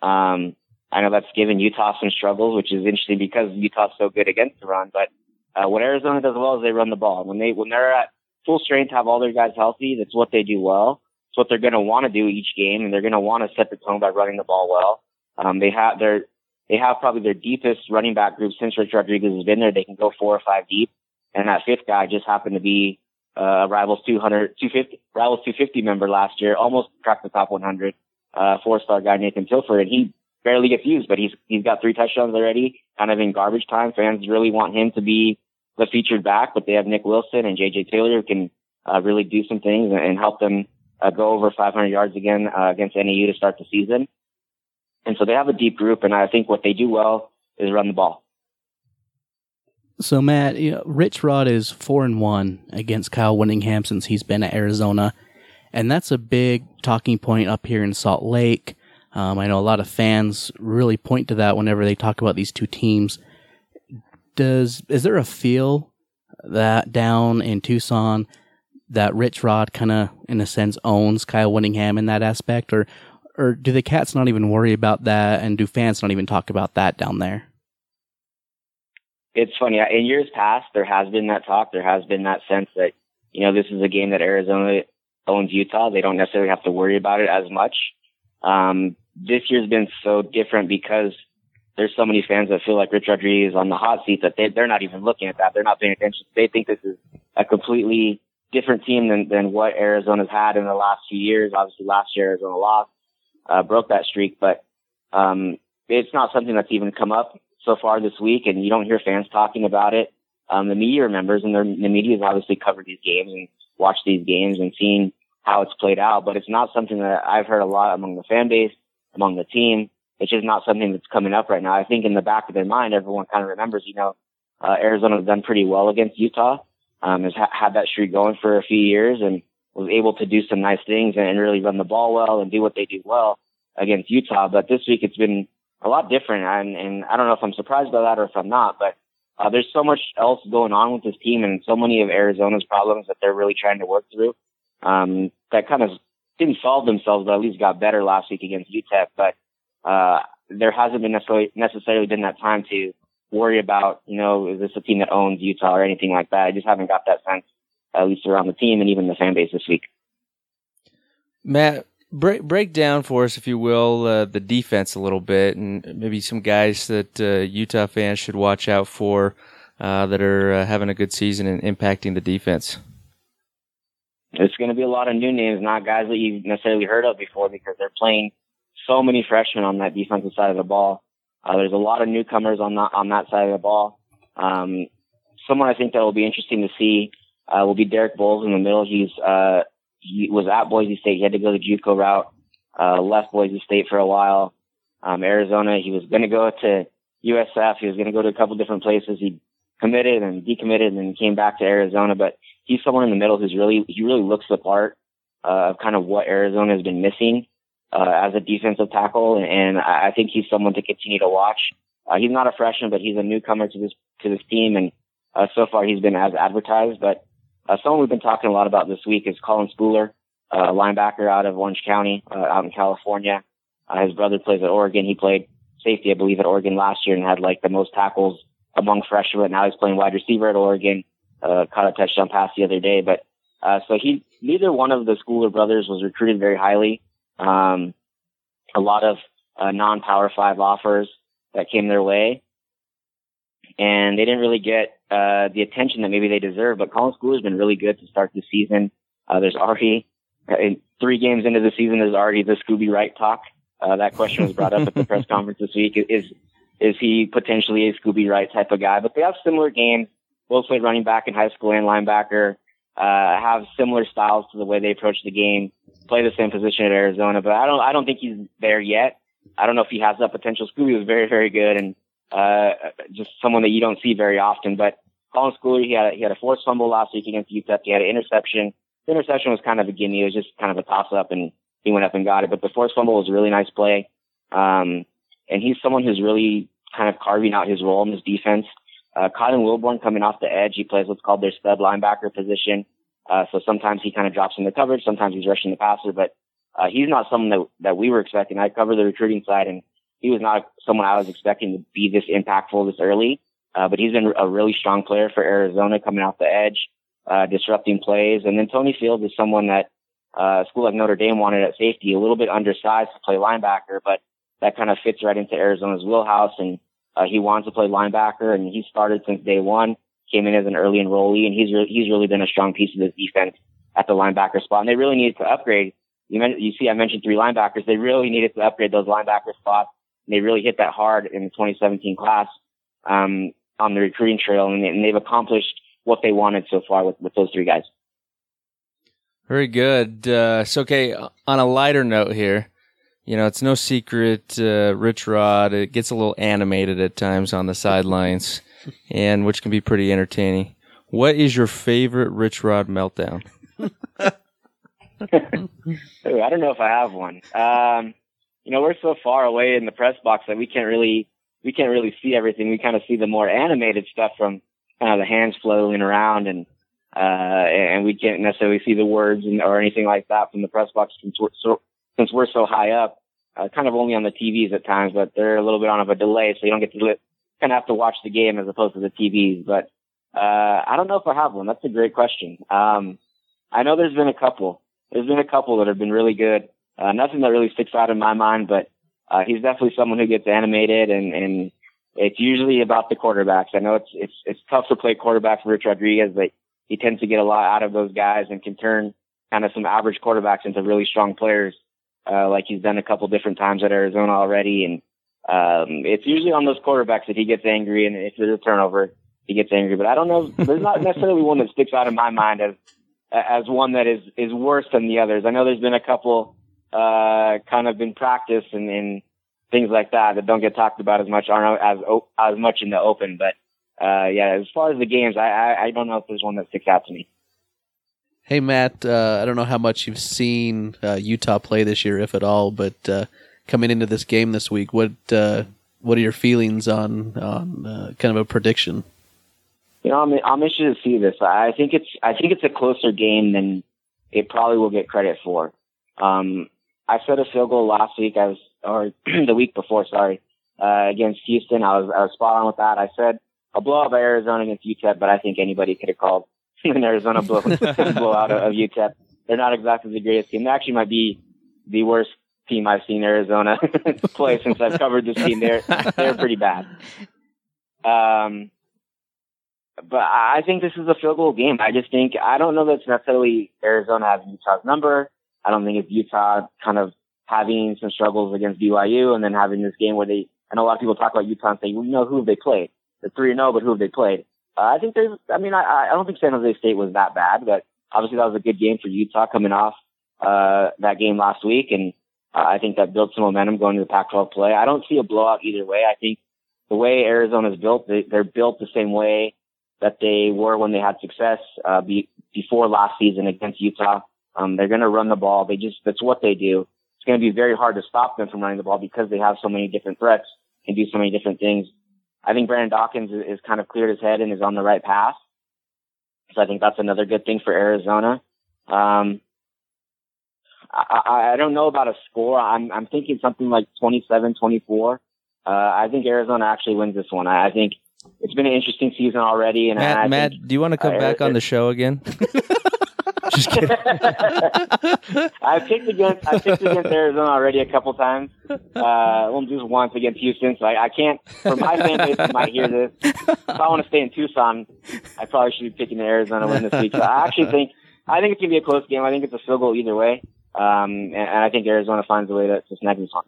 Um, I know that's given Utah some struggles, which is interesting because Utah's so good against the run. But uh, what Arizona does well is they run the ball. When they when they're at full strength, have all their guys healthy, that's what they do well. It's what they're going to want to do each game, and they're going to want to set the tone by running the ball well. Um, they have their they have probably their deepest running back group since Rich Rodriguez has been there. They can go four or five deep, and that fifth guy just happened to be uh, Rivals 200, 250, Rivals 250 member last year, almost cracked the top 100. Uh, four star guy Nathan Tilford, and he barely gets used, but he's he's got three touchdowns already, kind of in garbage time. Fans really want him to be the featured back, but they have Nick Wilson and JJ Taylor who can uh, really do some things and, help them uh, go over 500 yards again uh, against NAU to start the season. And so they have a deep group, and I think what they do well is run the ball. So Matt, you know, Rich Rod is four and one against Kyle Whittingham since he's been at Arizona, and that's a big talking point up here in Salt Lake. Um, I know a lot of fans really point to that whenever they talk about these two teams. Does is there a feel that down in Tucson that Rich Rod kind of, in a sense, owns Kyle Whittingham in that aspect, or or do the Cats not even worry about that, and do fans not even talk about that down there? It's funny. In years past, there has been that talk. There has been that sense that you know this is a game that Arizona owns Utah. They don't necessarily have to worry about it as much. Um, this year's been so different because there's so many fans that feel like Rich Rodriguez is on the hot seat that they, they're not even looking at that. They're not paying attention. They think this is a completely different team than, than what Arizona's had in the last few years. Obviously last year Arizona lost, uh, broke that streak, but, um, it's not something that's even come up so far this week and you don't hear fans talking about it. Um, the media remembers and the media has obviously covered these games and watched these games and seen how it's played out, but it's not something that I've heard a lot among the fan base among the team. It's just not something that's coming up right now. I think in the back of their mind, everyone kind of remembers, you know, uh, Arizona's done pretty well against Utah, um, has ha- had that streak going for a few years and was able to do some nice things and, really run the ball well and do what they do well against Utah. But this week it's been a lot different. And, and I don't know if I'm surprised by that or if I'm not, but uh, there's so much else going on with this team and so many of Arizona's problems that they're really trying to work through. Um, that kind of didn't solve themselves, but at least got better last week against UTEP. But uh, there hasn't been necessarily necessarily been that time to worry about, you know, is this a team that owns Utah or anything like that. I just haven't got that sense, at least around the team and even the fan base this week. Matt, break break down for us, if you will, uh, the defense a little bit, and maybe some guys that uh, Utah fans should watch out for uh, that are uh, having a good season and impacting the defense. It's going to be a lot of new names, not guys that you've necessarily heard of before because they're playing so many freshmen on that defensive side of the ball. Uh, there's a lot of newcomers on that, on that side of the ball. Um, someone I think that will be interesting to see, uh, will be Dereck Boles in the middle. He's, uh, he was at Boise State. He had to go the JUCO route, uh, left Boise State for a while. Um, Arizona, he was going to go to USF. He was going to go to a couple different places. He committed and decommitted and came back to Arizona, but he's someone in the middle who's really he really looks the part uh, of kind of what Arizona has been missing uh, as a defensive tackle, and I think he's someone to continue to watch. Uh, he's not a freshman, but he's a newcomer to this to this team, and uh, so far he's been as advertised. But uh, someone we've been talking a lot about this week is Colin Schooler, uh, linebacker out of Orange County, uh, out in California. Uh, his brother plays at Oregon. He played safety, I believe, at Oregon last year and had like the most tackles among freshmen. Now he's playing wide receiver at Oregon uh, caught a touchdown pass the other day. But Uh, so he, neither one of the Schooler brothers was recruited very highly. Um, a lot of uh, non-power five offers that came their way, and they didn't really get uh, the attention that maybe they deserve. But Colin Schooler has been really good to start the season. Uh, there's already in three games into the season, there's already the Scooby Wright talk. Uh, that question was brought up at the press conference this week. Is is he potentially a Scooby Wright type of guy? But they have similar games. Both played running back in high school and linebacker. Uh, have similar styles to the way they approach the game. Play the same position at Arizona, but I don't. I don't think he's there yet. I don't know if he has that potential. Scooby was very, very good and uh, just someone that you don't see very often. But Colin Schooler, he had he had a forced fumble last week against UTEP. He had an interception. The interception was kind of a gimme. It was just kind of a toss up, and he went up and got it. But the forced fumble was a really nice play. Um, and he's someone who's really kind of carving out his role in this defense. Uh, Kylan Wilborn coming off the edge, he plays what's called their stud linebacker position. Uh, so sometimes he kind of drops in the coverage, sometimes he's rushing the passer, but uh, he's not someone that, that we were expecting. I cover the recruiting side and he was not someone I was expecting to be this impactful this early. Uh, but he's been a really strong player for Arizona coming off the edge, uh, disrupting plays. And then Tony Fields is someone that, uh, school like Notre Dame wanted at safety, a little bit undersized to play linebacker, but that kind of fits right into Arizona's wheelhouse. And, uh, he wants to play linebacker and he started since day one, came in as an early enrollee and he's, re- he's really been a strong piece of this defense at the linebacker spot. And they really needed to upgrade. You, men- you see, I mentioned three linebackers. They really needed to upgrade those linebacker spots. And they really hit that hard in the 2017 class. Um, on the recruiting trail, and, and they've accomplished what they wanted so far with, with those three guys. Very good. Uh, so, okay, on a lighter note here, you know, it's no secret, uh, Rich Rod, it gets a little animated at times on the sidelines, and which can be pretty entertaining. What is your favorite Rich Rod meltdown? I don't know if I have one. Um, you know, we're so far away in the press box that we can't really we can't really see everything. We kind of see the more animated stuff from kind of the hands flailing around and, uh, and we can't necessarily see the words and, or anything like that from the press box so, since we're so high up, uh, kind of only on the TVs at times, but they're a little bit on of a delay. So you don't get to kind of have to watch the game as opposed to the TVs. But, uh, I don't know if I have one. That's a great question. Um, I know there's been a couple. There's been a couple that have been really good. Uh, nothing that really sticks out in my mind, but uh, he's definitely someone who gets animated and, and it's usually about the quarterbacks. I know it's, it's, it's tough to play quarterback for Rich Rodriguez, but he tends to get a lot out of those guys and can turn kind of some average quarterbacks into really strong players, uh, like he's done a couple different times at Arizona already. And, um, it's usually on those quarterbacks that he gets angry and if there's a turnover, he gets angry. But I don't know, there's not necessarily one that sticks out in my mind as, as one that is, is worse than the others. I know there's been a couple, uh, kind of in practice and, and things like that that don't get talked about as much aren't as as much in the open. But uh, yeah, as far as the games, I, I I don't know if there's one that sticks out to me. Hey Matt, uh, I don't know how much you've seen uh, Utah play this year, if at all, but uh, coming into this game this week, what uh, what are your feelings on on uh, kind of a prediction? You know, I'm I'm interested to see this. I think it's I think it's a closer game than it probably will get credit for. Um, I set a field goal last week. I was, or the week before, sorry, uh, against Houston. I was, I was spot on with that. I said a blowout by Arizona against UTEP, but I think anybody could have called an Arizona blow, blowout of, of UTEP. They're not exactly the greatest team. They actually might be the worst team I've seen Arizona play since I've covered this team. They're, they're pretty bad. Um, but I think this is a field goal game. I just think, I don't know that it's necessarily Arizona having Utah's number. I don't think it's Utah kind of having some struggles against BYU and then having this game where they, know a lot of people talk about Utah and say, well, know, who have they played? They're 3 0, but who have they played? Uh, I think there's, I mean, I, I don't think San Jose State was that bad, but obviously that was a good game for Utah coming off, uh, that game last week. And uh, I think that built some momentum going to the Pac 12 play. I don't see a blowout either way. I think the way Arizona's built, they, they're built the same way that they were when they had success, uh, be, before last season against Utah. Um, they're going to run the ball. They just, that's what they do. It's going to be very hard to stop them from running the ball because they have so many different threats and do so many different things. I think Brandon Dawkins is, is kind of cleared his head and is on the right path. So I think that's another good thing for Arizona. Um, I, I, I don't know about a score. I'm, I'm thinking something like 27, 24. Uh, I think Arizona actually wins this one. I, I think it's been an interesting season already. And Matt, I Matt, think, do you want to come uh, back on the show again? Just kidding. I picked against I picked against Arizona already a couple times. Uh, well, just once against Houston. So I, I can't. For my fan base, that might hear this. If I want to stay in Tucson, I probably should be picking the Arizona win this week. So I actually think I think it's gonna be a close game. I think it's a field goal either way. Um, and, and I think Arizona finds a way to, to snag this one.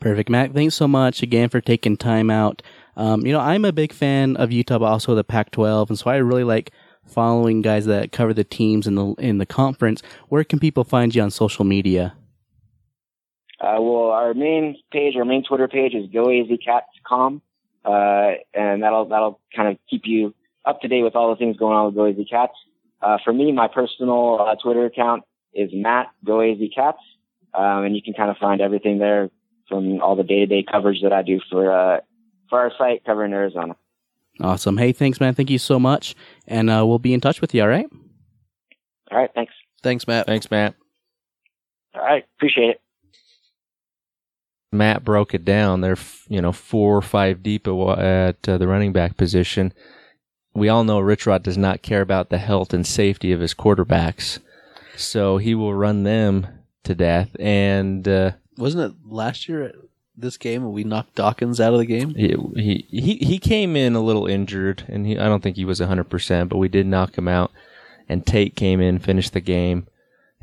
Perfect, Matt. Thanks so much again for taking time out. Um, you know, I'm a big fan of Utah, but also the Pac-12, and so I really like following guys that cover the teams in the in the conference. Where can people find you on social media? Uh, well, our main page, our main Twitter page is goazcats.com, uh, and that'll that'll kind of keep you up to date with all the things going on with Go AZ Cats. Uh, for me, my personal uh, Twitter account is Matt Go Cats, um, and you can kind of find everything there from all the day to day coverage that I do for uh, for our site covering Arizona. Awesome. Hey, thanks, man. Thank you so much, and uh, we'll be in touch with you. All right. All right, thanks. Thanks, Matt. Thanks, Matt. All right, appreciate it. Matt broke it down. They're you know four or five deep at, at uh, the running back position. We all know Rich Rod does not care about the health and safety of his quarterbacks, so he will run them to death. And uh, Wasn't it last year at this game when we knocked Dawkins out of the game? he, he he he came in a little injured, and he, I don't think he was hundred percent, but we did knock him out. And Tate came in, finished the game,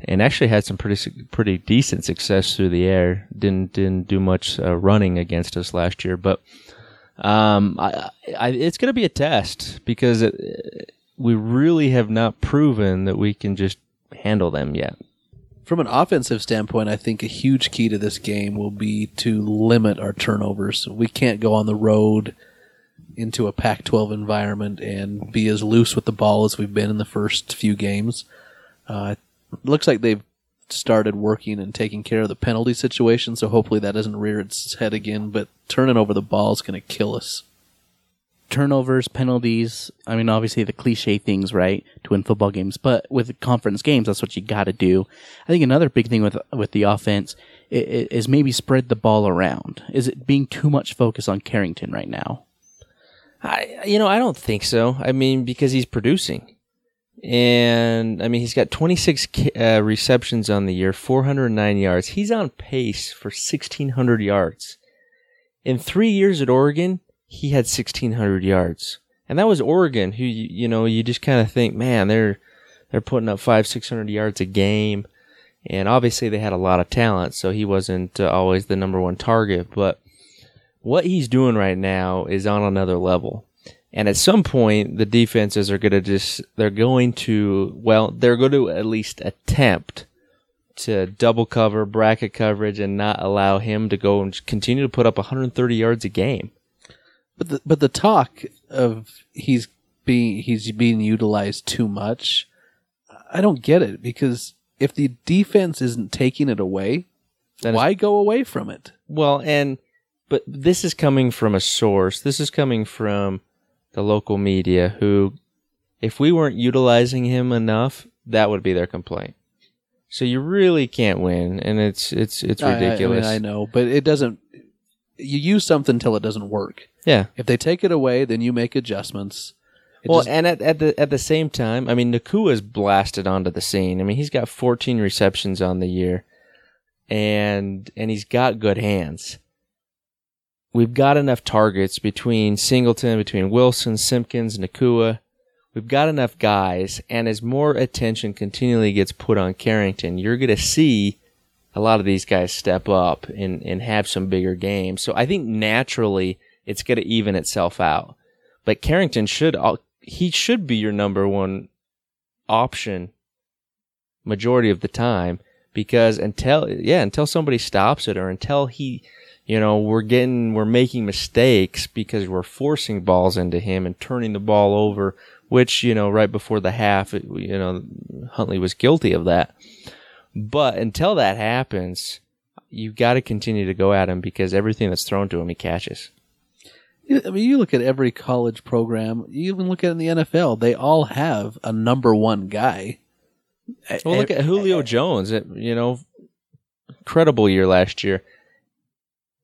and actually had some pretty pretty decent success through the air. Didn't didn't do much uh, running against us last year, but um, I, I, it's going to be a test because it, we really have not proven that we can just handle them yet. From an offensive standpoint, I think a huge key to this game will be to limit our turnovers. We can't go on the road into a Pac 12 environment and be as loose with the ball as we've been in the first few games. Uh, it looks like they've started working and taking care of the penalty situation, so hopefully that doesn't rear its head again. But turning over the ball is going to kill us. Turnovers, penalties. I mean, obviously the cliche things, right, to win football games. But with conference games, that's what you got to do. I think another big thing with with the offense i- i- is maybe spread the ball around. Is it being too much focus on Carrington right now? I, you know, I don't think so. I mean, because he's producing. And I mean, he's got 26 uh, receptions on the year, 409 yards. He's on pace for 1,600 yards. In three years at Oregon, he had 1,600 yards. And that was Oregon, who, you, you know, you just kind of think, man, they're, they're putting up five, 600 yards a game. And obviously they had a lot of talent, so he wasn't uh, always the number one target. But what he's doing right now is on another level. And at some point, the defenses are going to just, they're going to, well, they're going to at least attempt to double cover, bracket coverage, and not allow him to go and continue to put up 130 yards a game. But the, but the talk of he's being he's being utilized too much, I don't get it because if the defense isn't taking it away, Then it's- why go away from it? Well, and, but this is coming from a source. This is coming from the local media who, if we weren't utilizing him enough, that would be their complaint. So you really can't win, and it's it's it's I- I- ridiculous. I, mean, I know, but it doesn't. You use something until it doesn't work. Yeah. If they take it away, then you make adjustments. It well, just- and at, at the at the same time, I mean, Nacua's blasted onto the scene. I mean, he's got 14 receptions on the year, and and he's got good hands. We've got enough targets between Singleton, between Wilson, Simpkins, Nacua. We've got enough guys, and as more attention continually gets put on Carrington, you're going to see a lot of these guys step up and, and have some bigger games. So I think naturally it's going to even itself out. But Carrington should, he should be your number one option majority of the time because until yeah until somebody stops it or until he you know we're getting we're making mistakes because we're forcing balls into him and turning the ball over which you know right before the half you know Huntley was guilty of that but until that happens you've got to continue to go at him because everything that's thrown to him he catches I mean, you look at every college program. You even look at in the NFL. They all have a number one guy. Well, look at Julio Jones. You know, incredible year last year.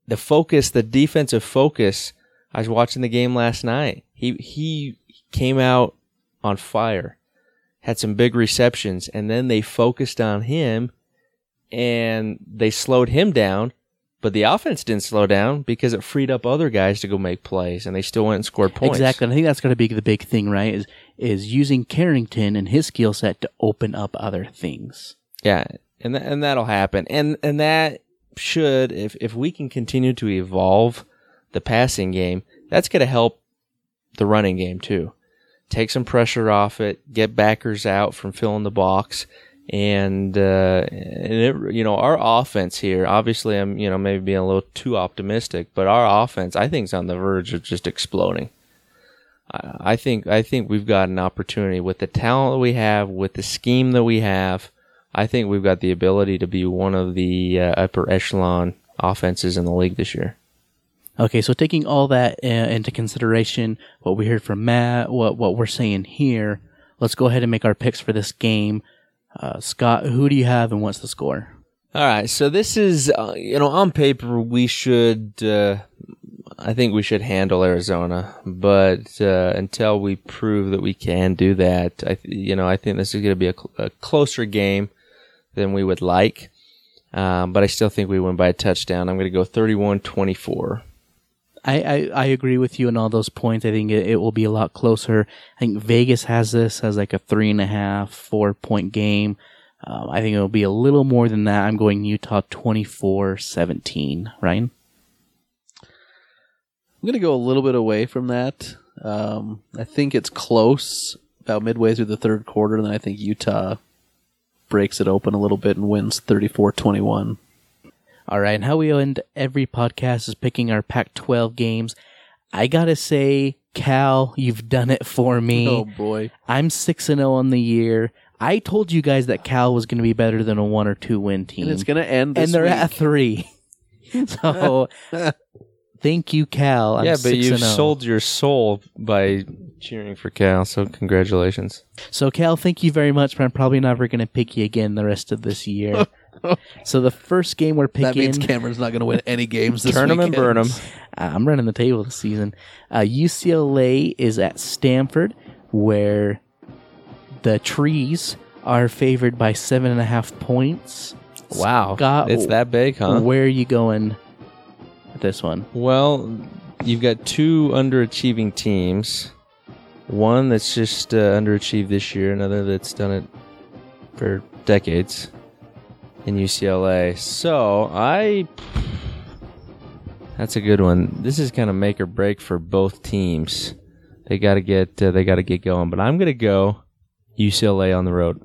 The focus, the defensive focus. I was watching the game last night. He he came out on fire, had some big receptions, and then they focused on him and they slowed him down. But the offense didn't slow down because it freed up other guys to go make plays, and they still went and scored points. Exactly. I think that's going to be the big thing, right? Is is using Carrington and his skill set to open up other things. Yeah, and th- and that'll happen, and and that should if if we can continue to evolve the passing game, that's going to help the running game too. Take some pressure off it, get backers out from filling the box, and uh, and it, you know our offense here. Obviously, I'm you know maybe being a little too optimistic, but our offense I think is on the verge of just exploding. I think I think we've got an opportunity with the talent that we have, with the scheme that we have. I think we've got the ability to be one of the uh, upper echelon offenses in the league this year. Okay, so taking all that uh, into consideration, what we heard from Matt, what what we're saying here, let's go ahead and make our picks for this game. Uh, Scott, who do you have and what's the score? All right, so this is uh, you know on paper we should uh, I think we should handle Arizona, but uh, until we prove that we can do that, I th- you know I think this is going to be a, cl- a closer game than we would like. Um, but I still think we win by a touchdown. I'm going to go 31-24. I, I, I agree with you on all those points. I think it, it will be a lot closer. I think Vegas has this as like a three and a half, four point game. Um, I think it will be a little more than that. I'm going Utah 24 17. Ryan? I'm going to go a little bit away from that. Um, I think it's close about midway through the third quarter, and then I think Utah breaks it open a little bit and wins 34 21. All right. And how we end every podcast is picking our Pac 12 games. I got to say, Cal, you've done it for me. Oh, boy. I'm 6 and 0 on the year. I told you guys that Cal was going to be better than a one or two win team. And it's going to end this and they're week. at three. so thank you, Cal. I'm yeah, but 6 you oh. sold your soul by cheering for Cal, so congratulations. So Cal, thank you very much, but I'm probably never going to pick you again the rest of this year. so the first game we're picking. That means Cameron's not going to win any games this Turn 'em and weekend. burn 'em. uh, I'm running the table this season. Uh, UCLA is at Stanford, where the trees are favored by seven and a half points. Wow, Scott, it's that big, huh? Where are you going with this one? Well, you've got two underachieving teams. One that's just uh, underachieved this year, another that's done it for decades in UCLA. So I. That's a good one. This is kind of make or break for both teams. They got to get uh, they got to get going. But I'm gonna go UCLA on the road.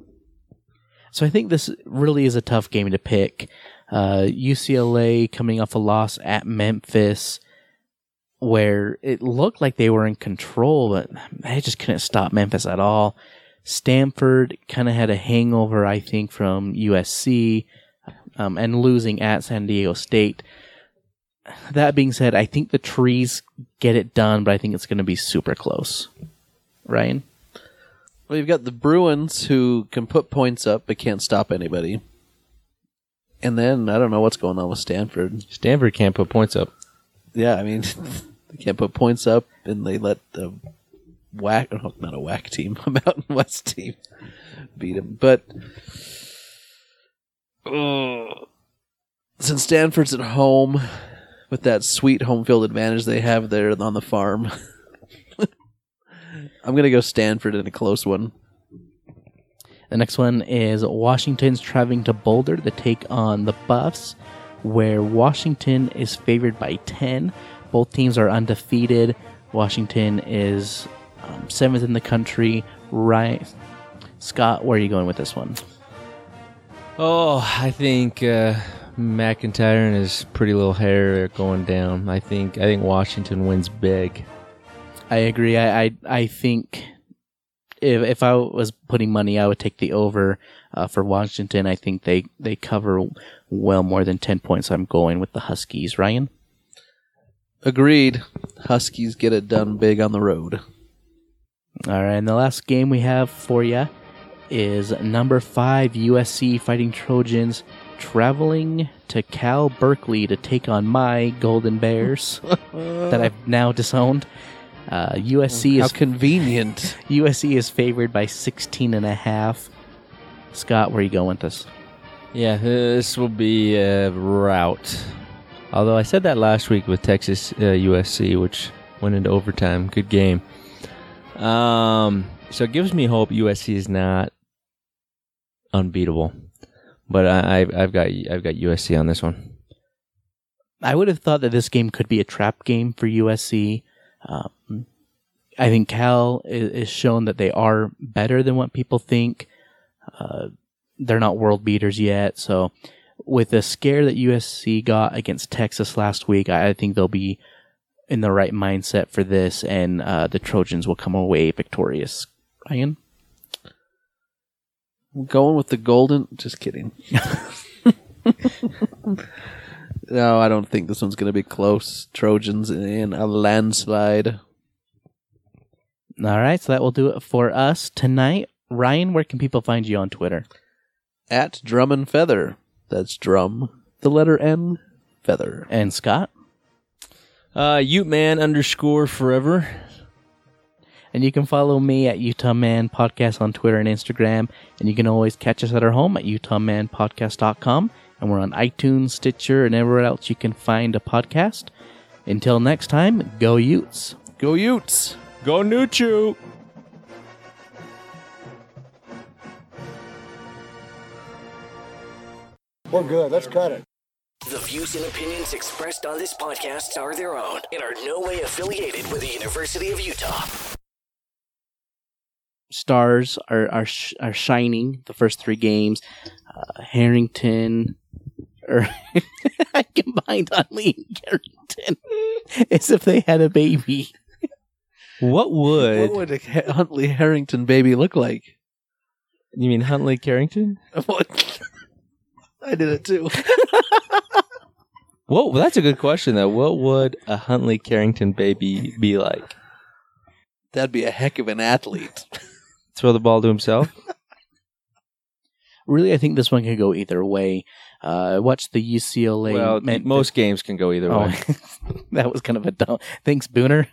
So I think this really is a tough game to pick. Uh, UCLA coming off a loss at Memphis, where it looked like they were in control, but they just couldn't stop Memphis at all. Stanford kind of had a hangover, I think, from USC um, and losing at San Diego State. That being said, I think the trees get it done, but I think it's going to be super close. Ryan? Well, you've got the Bruins who can put points up but can't stop anybody. And then I don't know what's going on with Stanford. Stanford can't put points up. Yeah, I mean they can't put points up, and they let the whack not a whack team, a Mountain West team beat them. But since Stanford's at home with that sweet home field advantage they have there on the farm, I'm gonna go Stanford in a close one. The next one is Washington's traveling to Boulder to take on the Buffs, where Washington is favored by 10. Both teams are undefeated. Washington is um, seventh in the country. Right. Scott, where are you going with this one? Oh, I think uh, MacIntyre and his pretty little hair are going down. I think I think Washington wins big. I agree. I I, I think if if I was putting money, I would take the over uh, for Washington. I think they they cover well more than ten points. I'm going with the Huskies. Ryan. Agreed. Huskies get it done big on the road. All right, and the last game we have for you is number five USC Fighting Trojans traveling to Cal Berkeley to take on my Golden Bears that I've now disowned. Uh, USC How is convenient. USC is favored by 16 and a half. Scott, where are you going with this? Yeah, this will be a rout. Although I said that last week with Texas uh, USC, which went into overtime. Good game. Um, so it gives me hope USC is not unbeatable, but I, I've, I've got I've got USC on this one. I would have thought that this game could be a trap game for USC. Um, I think Cal is, is shown that they are better than what people think. Uh, they're not world beaters yet, so with the scare that USC got against Texas last week, I, I think they'll be in the right mindset for this, and uh, the Trojans will come away victorious. Ryan, Going with the golden. Just kidding. no, I don't think this one's going to be close. Trojans in a landslide. all right, so that will do it for us tonight. Ryan, where can people find you on Twitter? At Drum and Feather. That's drum, the letter N, feather. And Scott? Uh, Ute Man underscore forever. And you can follow me at Utah Man Podcast on Twitter and Instagram. And you can always catch us at our home at UtahManPodcast.com. And we're on iTunes, Stitcher, and everywhere else you can find a podcast. Until next time, go Utes. Go Utes! Go Nuchu. We're good. Let's cut it. The views and opinions expressed on this podcast are their own and are no way affiliated with the University of Utah. Stars are are, sh- are shining the first three games. Uh, Harrington, or I combined Huntley and Harrington as if they had a baby. What would What would a Huntley Harrington baby look like? you mean? Huntley Carrington? What? I did it too. Whoa, well, that's a good question though. What would a Huntley Carrington baby be like? That'd be a heck of an athlete. Throw the ball to himself? Really, I think this one could go either way. Uh, I watched the UCLA. well, men- most games can go either Oh, way. that was kind of a dumb. Thanks, Booner.